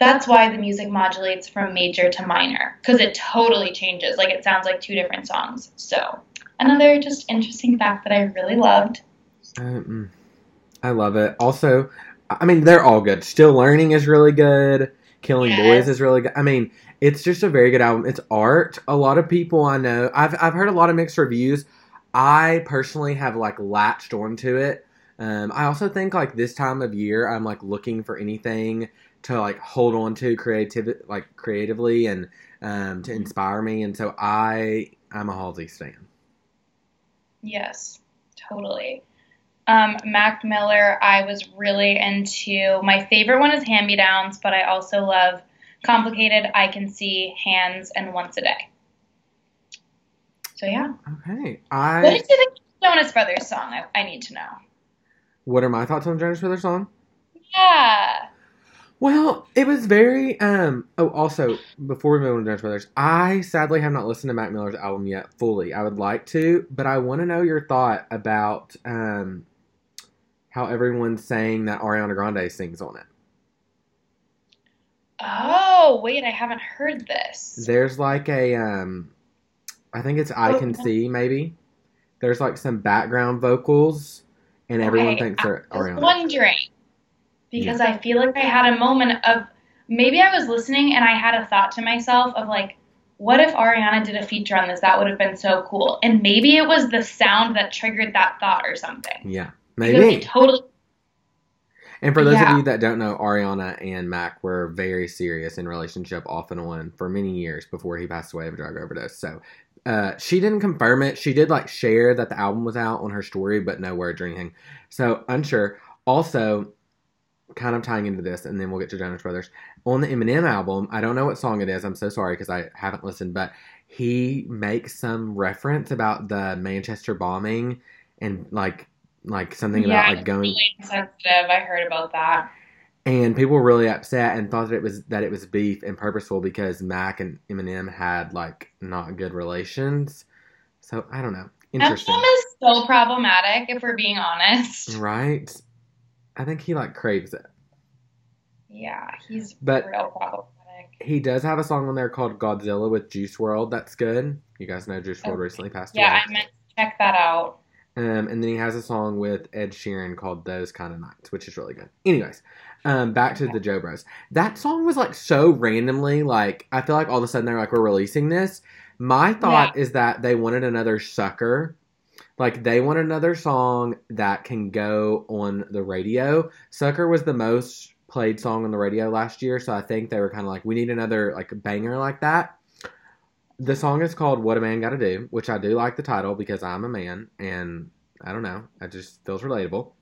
That's why the music modulates from major to minor because it totally changes. Like it sounds like two different songs. So, another just interesting fact that I really loved. Um, I love it. Also, I mean, they're all good. Still Learning is really good. Killing. Boys is really good. I mean, it's just a very good album. It's art. A lot of people I know, I've I've heard a lot of mixed reviews. I personally have like latched onto it. Um, I also think like this time of year, I'm like looking for anything to like hold on to creative like creatively and um, to inspire me. And so I I'm a Halsey stan. Yes, totally. Um, Mac Miller, I was really into. My favorite one is Hand Me Downs, but I also love Complicated, I Can See, Hands, and Once a Day. So, yeah. Okay, What did you think Jonas Brothers song? I, I need to know. what are my thoughts on Jonas Brothers song? Yeah. Well, it was very. Um. Oh, also, before we move on to Jonas Brothers, I sadly have not listened to Mac Miller's album yet fully. I would like to, but I want to know your thought about um how everyone's saying that Ariana Grande sings on it. Oh, wait, I haven't heard this. There's like a um, I think it's I Can Oh. See maybe. There's like some background vocals, and everyone Okay, thinks they're I was Ariana. wondering because I feel like I had a moment of maybe I was listening and I had a thought to myself of like, what if Ariana did a feature on this? That would have been so cool. And maybe it was the sound that triggered that thought or something. Yeah, maybe. totally. And for those Yeah. of you that don't know, Ariana and Mac were very serious in relationship off and on for many years before he passed away of a drug overdose. So uh, she didn't confirm it. She did like share that the album was out on her story, but no words or anything. So unsure. Also, kind of tying into this, and then we'll get to Jonas Brothers. On the Eminem album, I don't know what song it is. I'm so sorry because I haven't listened, but he makes some reference about the Manchester bombing and like like something Yeah, about like going really insensitive. I heard about that. and people were really upset and thought that it was that it was beef and purposeful because Mac and Eminem had like not good relations. So I don't know. Interesting, Eminem is so problematic, if we're being honest. right? I think he like craves it, Yeah, he's but real problematic. he does have a song on there called Godzilla with Juice WRLD. That's good. You guys know Juice WRLD recently passed Yeah, away. I meant to check that out. Um, and then he has a song with Ed Sheeran called "Those Kind of Nights," which is really good. Anyways, um, back to the Jo Bros. That song was like so randomly. Like I feel like all of a sudden they're like, "We're releasing this." My thought is that they wanted another sucker. Like they want another song that can go on the radio. Sucker was the most played song on the radio last year, so I think they were kind of like, we need another like banger like that. The song is called "What a Man Got to Do," which I do like the title because I'm a man, and I don't know, it just feels relatable.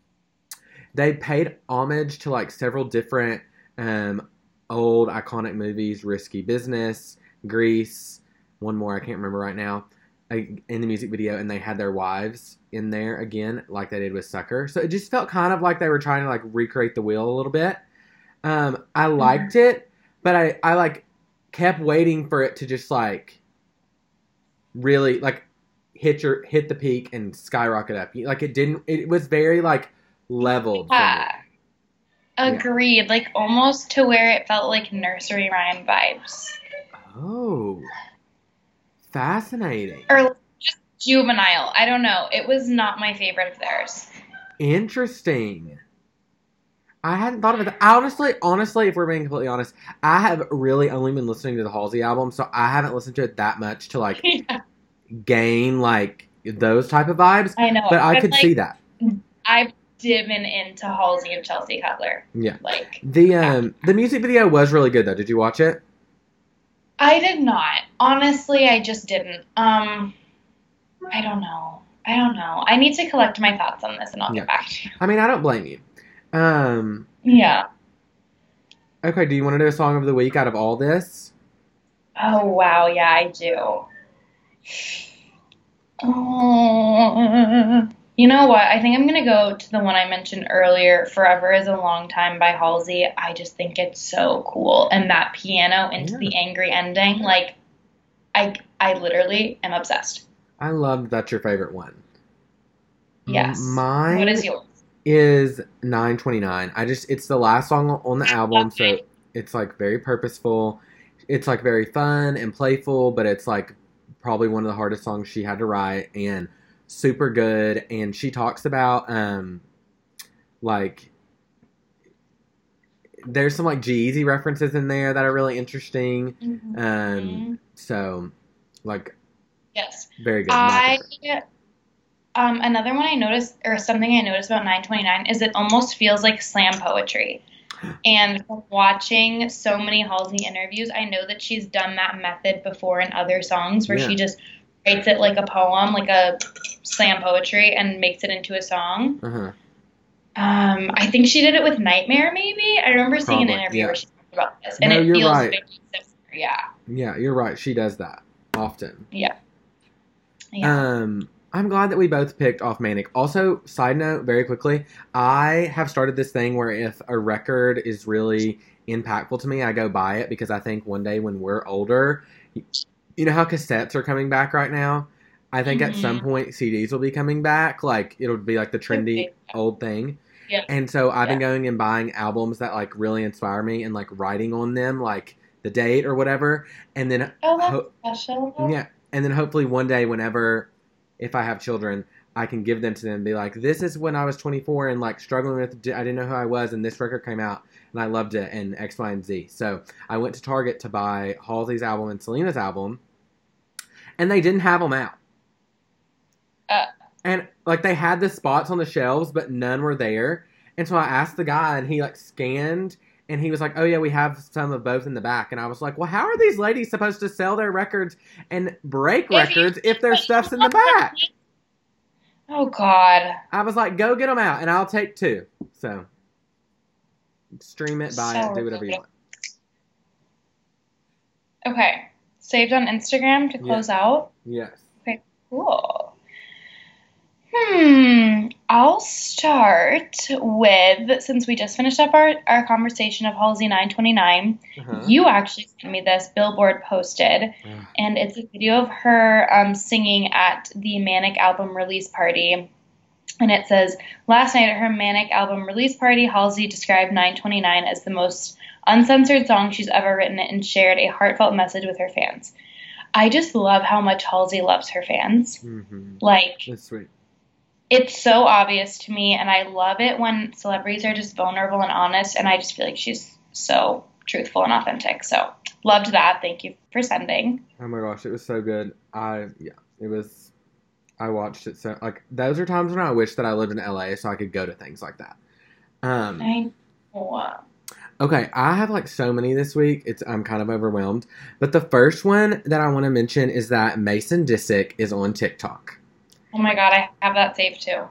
They paid homage to like several different um, old iconic movies: "Risky Business," "Grease," one more I can't remember right now. uh, In the music video, and they had their wives in there again, like they did with "Sucker." So it just felt kind of like they were trying to like recreate the wheel a little bit. Um, I liked it, but I I like kept waiting for it to just like really like hit your hit the peak and skyrocket up. Like it didn't. It was very like leveled. Yeah. Agreed. Like almost to where it felt like nursery rhyme vibes. Oh, fascinating. Or just juvenile. I don't know. It was not my favorite of theirs. Interesting. I hadn't thought of it. Honestly, honestly, if we're being completely honest, I have really only been listening to the Halsey album, so I haven't listened to it that much to like <laughs> gain like those type of vibes. I know. But I could like, see that. I've divin into Halsey and Chelsea Cutler. Yeah. Like The um the music video was really good though. Did you watch it? I did not. Honestly, I just didn't. Um I don't know. I don't know. I need to collect my thoughts on this and I'll Yeah. get back to you. I mean, I don't blame you. Um. Yeah. Okay. Do you want to do a song of the week out of all this? Oh wow, yeah, I do. Oh, you know what? I think I'm gonna go to the one I mentioned earlier. Forever is a long time by Halsey. I just think it's so cool, and that piano into Yeah. the angry ending, like, I I literally am obsessed. I love that's your favorite one. Yes. Mine What is yours? Is 929. I just it's the last song on the album, so it's like very purposeful. It's like very fun and playful, but it's like probably one of the hardest songs she had to write and super good and she talks about um like there's some like G-Eazy references in there that are really interesting. Mhm. Um, so like yes. very good. I um another one I noticed or something I noticed about 929 is it almost feels like slam poetry. And watching so many Halsey interviews, I know that she's done that method before in other songs where Yeah. she just writes it like a poem, like a slam poetry, and makes it into a song. uh-huh. Um, I think she did it with Nightmare, maybe. I remember seeing an interview yeah. where she talked about this, and No, it feels right. very similar. Yeah, Yeah, you're right. She does that often. yeah. Um, I'm glad that we both picked off Manic. Also, side note, very quickly, I have started this thing where if a record is really impactful to me, I go buy it because I think one day when we're older, you know how cassettes are coming back right now. I think at some Mhm. point CDs will be coming back. Like it'll be like the trendy old thing. Yeah. And so I've been going and buying albums that like really inspire me and like writing on them, like the date or whatever. And then Oh, that's ho- special. yeah, and then hopefully one day, whenever, if I have children, I can give them to them and be like, "This is when I was 24 and like struggling with, I didn't know who I was, and this record came out and I loved it, and X, Y, and Z." So I went to Target to buy Halsey's album and Selena's album, and they didn't have them out. Uh. and like they had the spots on the shelves, but none were there. And so I asked the guy, and he like scanned. And he was like, "Oh yeah, we have some of both in the back." And I was like, "Well, how are these ladies supposed to sell their records and break If you- records if their stuff's in the back?" Oh God. I was like, "Go get them out, and I'll take two. So stream it, buy So it, do whatever you want. Okay. Saved on Instagram to close out. Yes. Okay, cool. Hmm. I'll start with since we just finished up our, our conversation of Halsey 929. Uh-huh. You actually sent me this Billboard posted, and it's a video of her um, singing at the Manic album release party. And it says, Last night at her Manic album release party, Halsey described 929 as the most uncensored song she's ever written and shared a heartfelt message with her fans. I just love how much Halsey loves her fans. Mhm. Like, That's sweet. It's so obvious to me, and I love it when celebrities are just vulnerable and honest, and I just feel like she's so truthful and authentic. So, loved that. Thank you for sending. Oh my gosh, it was so good. I yeah, it was. I watched it so like those are times when I wish that I lived in LA so I could go to things like that. Um, I know. okay, I have like so many this week. It's I'm kind of overwhelmed. But the first one that I want to mention is that Mason Disick is on TikTok. Oh my god, I have that saved too.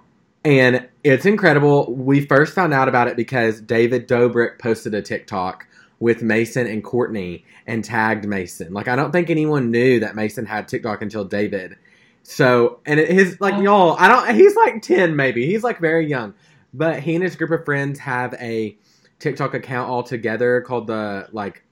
And it's incredible. We first found out about it because David Dobrik posted a TikTok with Mason and Kourtney and tagged Mason. Like I don't think anyone knew that Mason had TikTok until David. So and it, his like Oh. y'all, I don't. He's like ten maybe. He's like very young, but he and his group of friends have a TikTok account all together called the like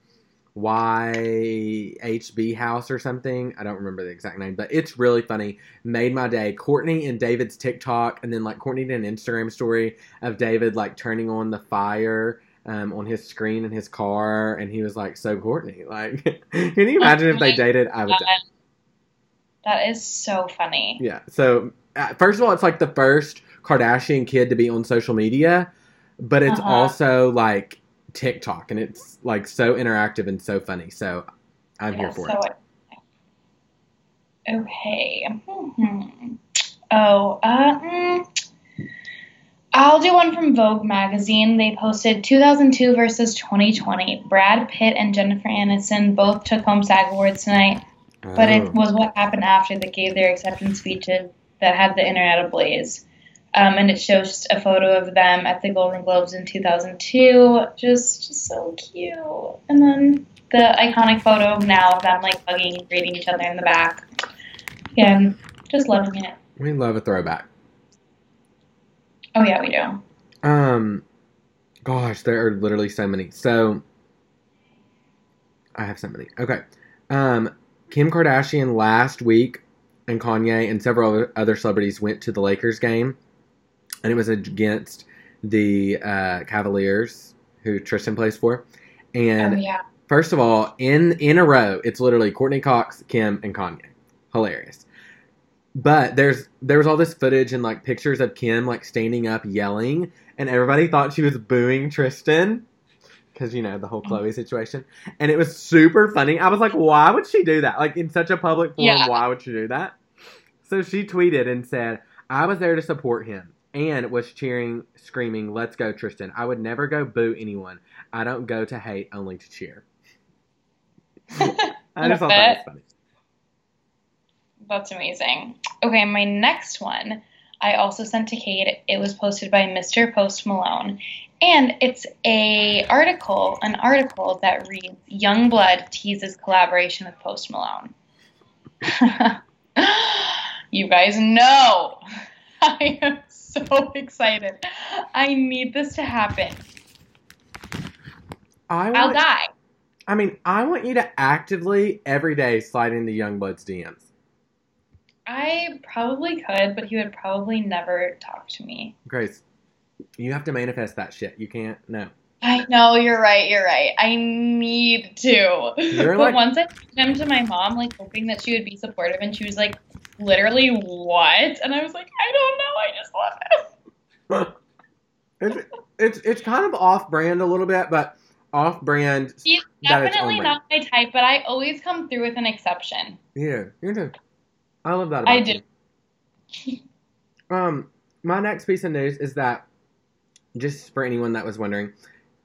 YHB House or something. I don't remember the exact name, but it's really funny. Made my day. Kourtney and David's TikTok, and then like Kourtney did an Instagram story of David like turning on the fire um, on his screen in his car, and he was like, "So Kourtney, like, <laughs> can you imagine if they dated? I would." die. That is so funny. Yeah. So uh, first of all, it's like the first Kardashian kid to be on social media, but it's Uh-huh. also like TikTok, and it's like so interactive and so funny. So I'm here for so it. Okay. Hmm. Oh, uh, mm, I'll do one from Vogue magazine. They posted 2002 versus 2020. Brad Pitt and Jennifer Aniston both took home SAG awards tonight, but Oh. it was what happened after they gave their acceptance speeches that had the internet ablaze. Um, and it shows a photo of them at the Golden Globes in 2002. Just, just so cute. And then the iconic photo now of them like hugging and greeting each other in the back. Again, just loving it. we love a throwback. Oh yeah, we do. Um, gosh, there are literally so many. So, I have so many. Okay. Um, Kim Kardashian last week and Kanye and several other celebrities went to the Lakers game, and it was against the uh, Cavaliers, who Tristan plays for. And oh yeah. First of all, in in a row, it's literally Courteney Cox, Kim, and Kanye. Hilarious. But there's there was all this footage and like pictures of Kim like standing up yelling, and everybody thought she was booing Tristan. because you know the whole Khloe situation, and it was super funny. I was like, why would she do that? Like in such a public forum, Yeah. why would she do that? So she tweeted and said, "I was there to support him." And was cheering, screaming, "Let's go, Tristan!" I would never go boo anyone. I don't go to hate, only to cheer. <laughs> I just thought that was funny. That's amazing. Okay, my next one I also sent to Cade. It was posted by Mr. Post Malone. And it's a article, an article that reads Yungblud teases collaboration with Post Malone. <laughs> you guys know. <laughs> I am <laughs> so excited. I need this to happen. I I'll want, die. I mean, I want you to actively every day slide into Yungblud's DMs. I probably could, but he would probably never talk to me. Grace, you have to manifest that shit. You can't. No. I know you're right. You're right. I need to. You're <laughs> but like- once I sent him to my mom, like hoping that she would be supportive, and she was like, "Literally what?" And I was like, "I don't know. I just love him." <laughs> it's it's it's kind of off brand a little bit, but off brand. He's definitely not my type, but I always come through with an exception. Yeah, you do. I love that. About I do. <laughs> Um, my next piece of news is that, just for anyone that was wondering,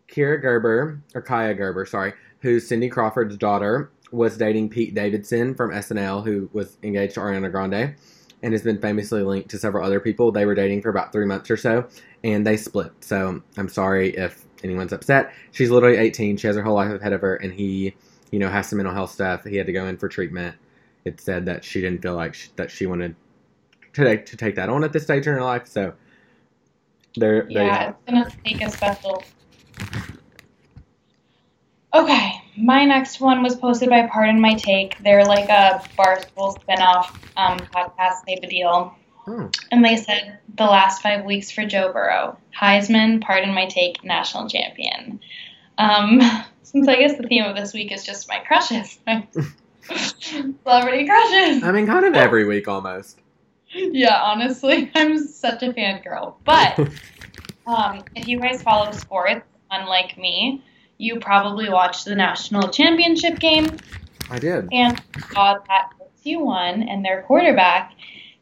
Kira Gerber or Kaia Gerber, sorry, who's Cindy Crawford's daughter, was dating Pete Davidson from SNL, who was engaged to Ariana Grande, and has been famously linked to several other people. They were dating for about three months or so, and they split. So I'm sorry if anyone's upset. She's literally 18. She has her whole life ahead of her, and he, you know, has some mental health stuff. He had to go in for treatment. It said that she didn't feel like sh that she wanted to take, to take that on at this stage in her life. So there, there Yeah, it. it's gonna take a special. Okay, my next one was posted by Pardon My Take. They're like a Barstool spinoff um, podcast, Save a Deal. Oh, And they said the last five weeks for Joe Burrow. Heisman, Pardon My Take, national champion. Um, <laughs> since I guess the theme of this week is just my crushes. <laughs> My celebrity crushes. I mean, kind of every week almost. Yeah, honestly, <laughs> I'm such a fangirl. But um, if you guys follow sports, unlike me, you probably watched the national championship game I did. and saw that LSU won, and their quarterback,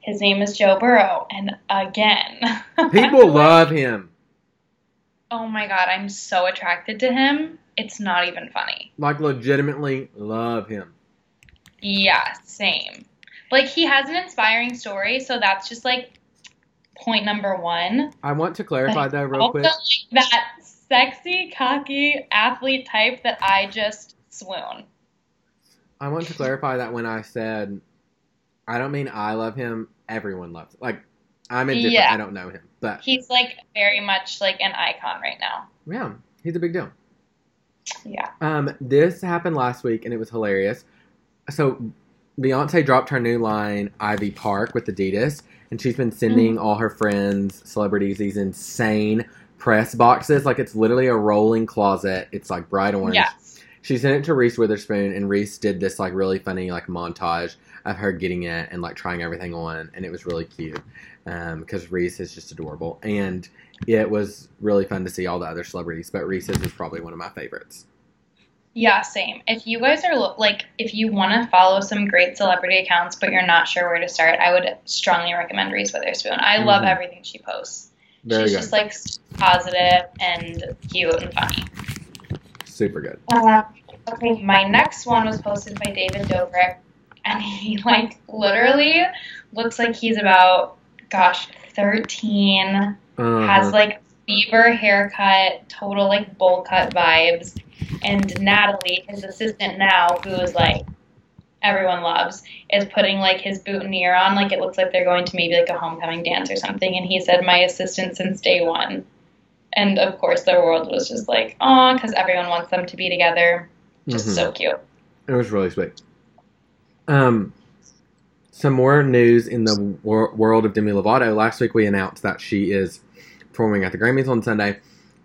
his name is Joe Burrow. And again, <laughs> People love him. Oh my god, I'm so attracted to him. It's not even funny. Like, legitimately love him. Yeah, same. Like he has an inspiring story, so that's just like point number one. I want to clarify that real quick. like, that sexy, cocky athlete type that I just swoon. I want to clarify that when I said, I don't mean I love him. Everyone loves. Like, I'm indifferent. Yeah. I don't know him, but He's like very much like an icon right now. yeah, he's a big deal. Yeah. Um, this happened last week and it was hilarious. So Beyonce dropped her new line, Ivy Park, with Adidas, and she's been sending all her friends, celebrities, these insane press boxes. Like it's literally a rolling closet. It's like bright orange. Yeah. She sent it to Reese Witherspoon, and Reese did this like really funny like montage of her getting it and like trying everything on, and it was really cute because Reese is just adorable, and it was really fun to see all the other celebrities. But Reese's is probably one of my favorites. Yeah, same. If you guys are like, if you want to follow some great celebrity accounts, but you're not sure where to start, I would strongly recommend Reese Witherspoon. I love Mhm. everything she posts. Very She's good, just like positive and cute and funny. super good. Uh, okay, my next one was posted by David Dobrik, and he <laughs> like literally looks like he's about, gosh, 13. Uh-huh. Has like fever haircut, total like bowl cut vibes. And Natalie, his assistant now, who is like everyone loves, is putting like his boutonniere on, like it looks like they're going to maybe like a homecoming dance or something. And he said, "My assistant since day one." And of course, the world was just like, "Oh," because everyone wants them to be together. Just Mhm. so cute. It was really sweet. Um, some more news in the wor- world of Demi Lovato. Last week we announced that she is performing at the Grammys on Sunday.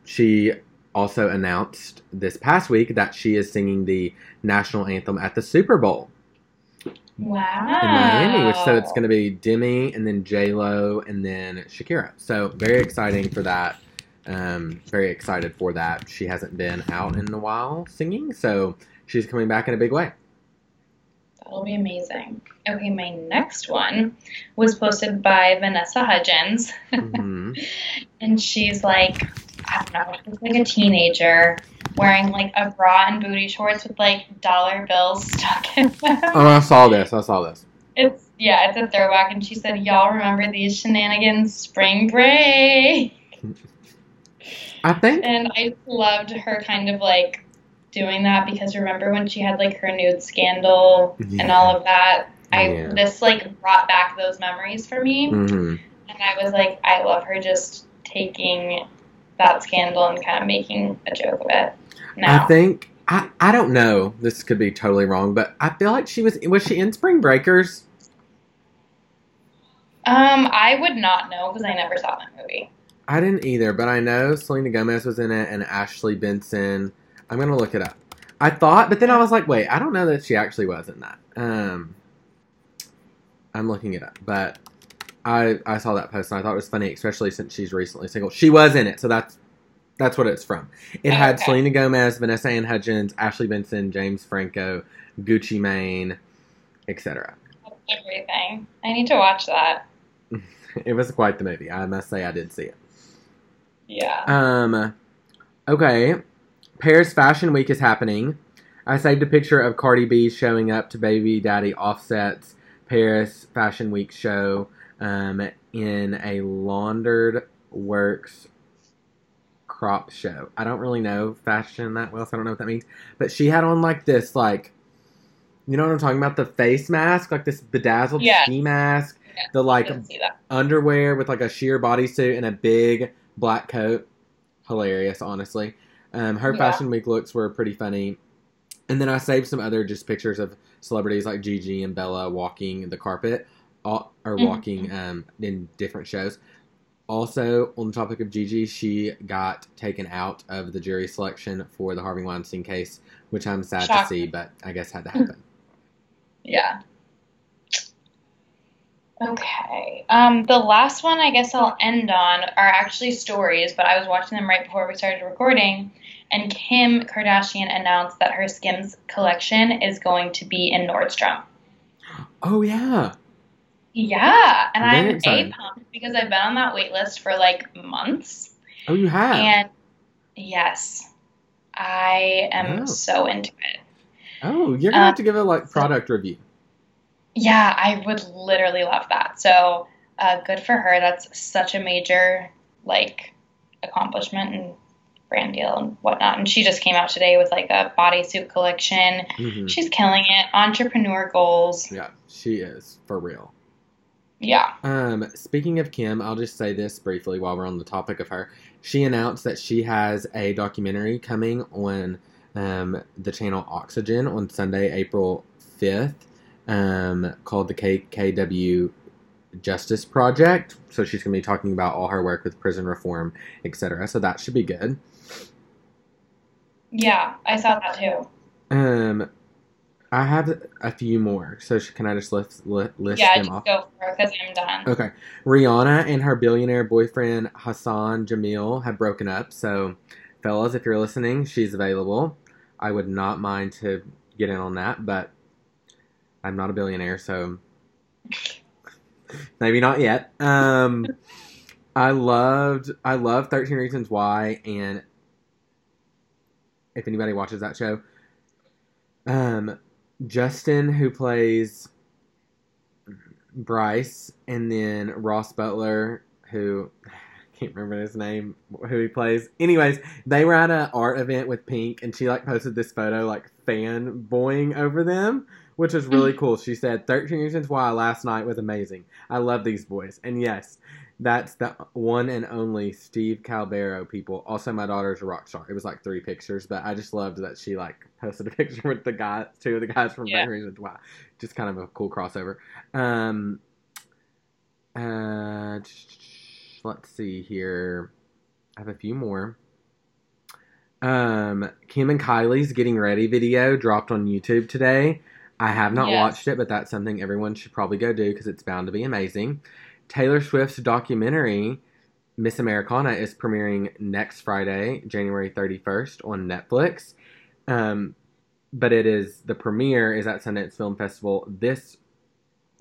She also announced this past week that she is singing the national anthem at the Super Bowl Wow. in Miami, which so it's going to be Demi and then J Lo and then Shakira. So very exciting for that. um, very excited for that. She hasn't been out in a while singing, so she's coming back in a big way. That'll be amazing. Okay, my next one was posted by Vanessa Hudgens. hmm <laughs> and she's like, I don't know, she's like a teenager wearing like a bra and booty shorts with like dollar bills stuck in them. Oh, I saw this. I saw this. It's yeah, it's a throwback, and she said, "Y'all remember these shenanigans? Spring break." I think. And I loved her kind of like doing that because remember when she had like her nude scandal and all of that. I Yeah. this like brought back those memories for me, hmm and I was like, I love her just taking that scandal and kind of making a joke of it. Now, I think. I, I don't know. This could be totally wrong, but I feel like she was. Was she in Spring Breakers? um, I would not know because I never saw that movie. I didn't either, but I know Selena Gomez was in it and Ashley Benson. I'm gonna look it up. I thought, but then I was like, wait, I don't know that she actually was in that. Um, I'm looking it up, but I I saw that post and I thought it was funny, especially since she's recently single. She was in it, so that's that's what it's from. It had Okay. Selena Gomez, Vanessa Ann Hudgens, Ashley Benson, James Franco, Gucci Mane, etc. Everything. I need to watch that. <laughs> It was quite the movie. I must say, I did see it. Yeah. Um, okay. Paris Fashion Week is happening. I saved a picture of Cardi B showing up to Baby Daddy Offset's Paris Fashion Week show um, in a laundered works crop show. I don't really know fashion that well, so I don't know what that means. But she had on like this, like, you know what I'm talking about? The face mask, like this bedazzled Yeah. ski mask. Yeah, The like didn't see that. underwear with like a sheer bodysuit and a big black coat. Hilarious, honestly. Um, her Yeah. fashion week looks were pretty funny. And then I saved some other just pictures of celebrities like Gigi and Bella walking the carpet all, or Mhm. walking um, in different shows. Also, on the topic of Gigi, she got taken out of the jury selection for the Harvey Weinstein case, which I'm sad to see, but I guess had to happen. <laughs> Yeah. Okay. Um, the last one I guess I'll end on are actually stories, but I was watching them right before we started recording, and Kim Kardashian announced that her Skims collection is going to be in Nordstrom. <gasps> oh, yeah. Yeah, and Very I'm exciting. a pumped because I've been on that wait list for like months, Oh, you have. and yes, I am Oh. so into it. oh, you're going to Uh, have to give a like so- product review. Yeah, I would literally love that. So, uh, good for her. That's such a major like accomplishment and brand deal and whatnot. And she just came out today with like a bodysuit collection. Mhm. She's killing it. Entrepreneur goals. Yeah, she is for real. Yeah. Um, speaking of Kim, I'll just say this briefly while we're on the topic of her. She announced that she has a documentary coming on um, the channel Oxygen on Sunday, April 5th, um, called the KKW Justice Project. So she's going to be talking about all her work with prison reform, etc. So that should be good. Yeah, I saw that too. Um, I have a few more. So can I just list, li- list Yeah, them just off? go for it because I'm done. Okay. Rihanna and her billionaire boyfriend Hassan Jameel have broken up. So, fellas, if you're listening, she's available. I would not mind to get in on that, but I'm not a billionaire, so <laughs> maybe not yet. Um, I loved I love 13 Reasons Why, and if anybody watches that show, um, Justin who plays Bryce, and then Ross Butler, who I <sighs> can't remember his name, who he plays. Anyways, they were at an art event with Pink, and she like posted this photo, like fanboying over them, which was really <laughs> cool. She said, "13 Reasons Why last night was amazing. I love these boys." And yes, that's the one and only Steve Calbero people. Also, my daughter's a rock star. It was like three pictures, but I just loved that she like posted a <laughs> picture with the guy, two of the guys from Yeah. 13 Reasons Why. Just kind of a cool crossover. Um, uh, let's see here. I have a few more. Um, Kim and Kylie's getting ready video dropped on YouTube today. I have not Yes. watched it, but that's something everyone should probably go do because it's bound to be amazing. Taylor Swift's documentary Miss Americana is premiering next Friday, January 31st on Netflix. Um, but it is the premiere is at Sundance Film Festival this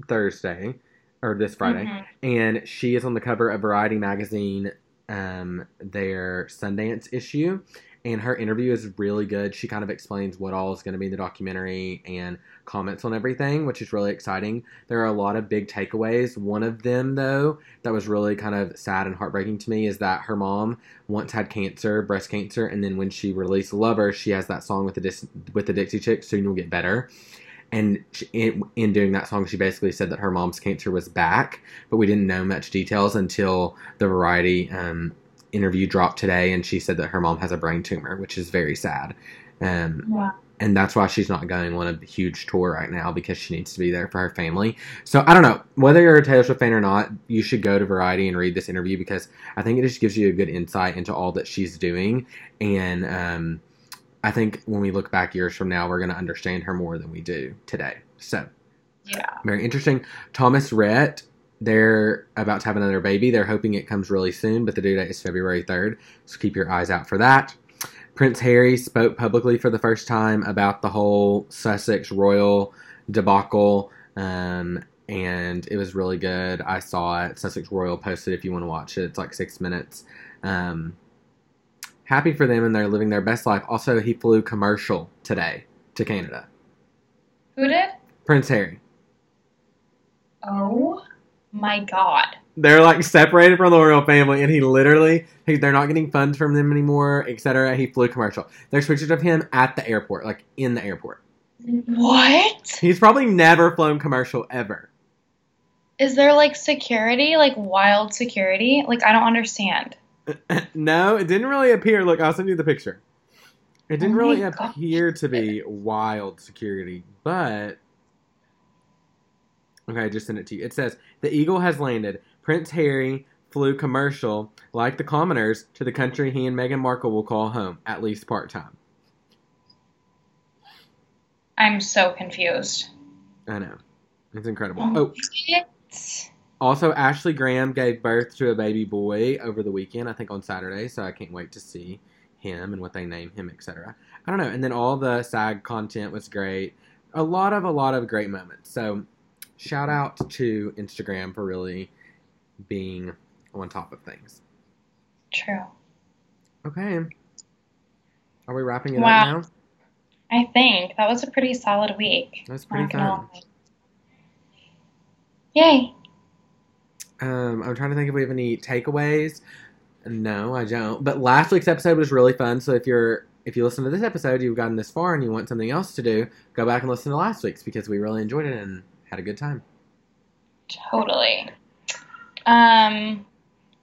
Thursday or this Friday, Mhm. and she is on the cover of Variety magazine, um, their Sundance issue. And her interview is really good. She kind of explains what all is going to be in the documentary and comments on everything, which is really exciting. There are a lot of big takeaways. One of them, though, that was really kind of sad and heartbreaking to me is that her mom once had cancer, breast cancer, and then when she released Lover, she has that song with the Dis- with the Dixie Chicks, "Soon You'll Get Better." And she, in, in doing that song, she basically said that her mom's cancer was back, but we didn't know much details until the Variety um, interview dropped today, and she said that her mom has a brain tumor, which is very sad. Um, Wow. and that's why she's not going on a huge tour right now because she needs to be there for her family. So I don't know whether you're a Taylor Swift fan or not. You should go to Variety and read this interview because I think it just gives you a good insight into all that she's doing. And um, I think when we look back years from now, we're going to understand her more than we do today. So Yeah. very interesting. Thomas Rhett, they're about to have another baby. They're hoping it comes really soon, but the due date is February 3rd. So keep your eyes out for that. Prince Harry spoke publicly for the first time about the whole Sussex royal debacle, um, and it was really good. I saw it. Sussex Royal posted if you want to watch it. It's like six minutes. Um, happy for them, and they're living their best life. Also, he flew commercial today to Canada. Who did? Prince Harry. Oh my god. they're like separated from the royal family, and he literally he, they're not getting funds from them anymore, etc. He flew commercial. There's pictures of him at the airport, like in the airport. What? He's probably never flown commercial ever. Is there like security? Like wild security? Like I don't understand. <clears throat> no, it didn't really appear. Look, I'll send you the picture. It didn't Oh really gosh. appear to be wild security, but okay, I just sent it to you. It says the eagle has landed. Prince Harry flew commercial, like the commoners, to the country he and Meghan Markle will call home, at least part time. I'm so confused. I know, it's incredible. Oh. Oh, Shit. also, Ashley Graham gave birth to a baby boy over the weekend. I think on Saturday, so I can't wait to see him and what they name him, etc. I don't know. And then all the SAG content was great. A lot of a lot of great moments. So shout out to Instagram for really being on top of things. True. Okay. Are we wrapping it Wow. up now? I think that was a pretty solid week. That's pretty fun. Yay. Um, I'm trying to think if we have any takeaways. No, I don't. But last week's episode was really fun. So if you're if you listen to this episode, you've gotten this far and you want something else to do, go back and listen to last week's because we really enjoyed it and had a good time. Totally. Um,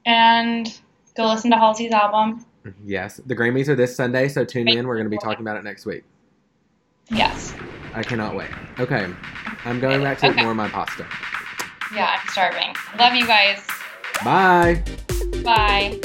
and go listen to Halsey's album. Yes, the Grammys are this Sunday, so tune in. We're going to be talking about it next week. Yes. I cannot wait. Okay, I'm going back to eat Okay. more of my pasta. Yeah, I'm starving. Love you guys. Bye. Bye.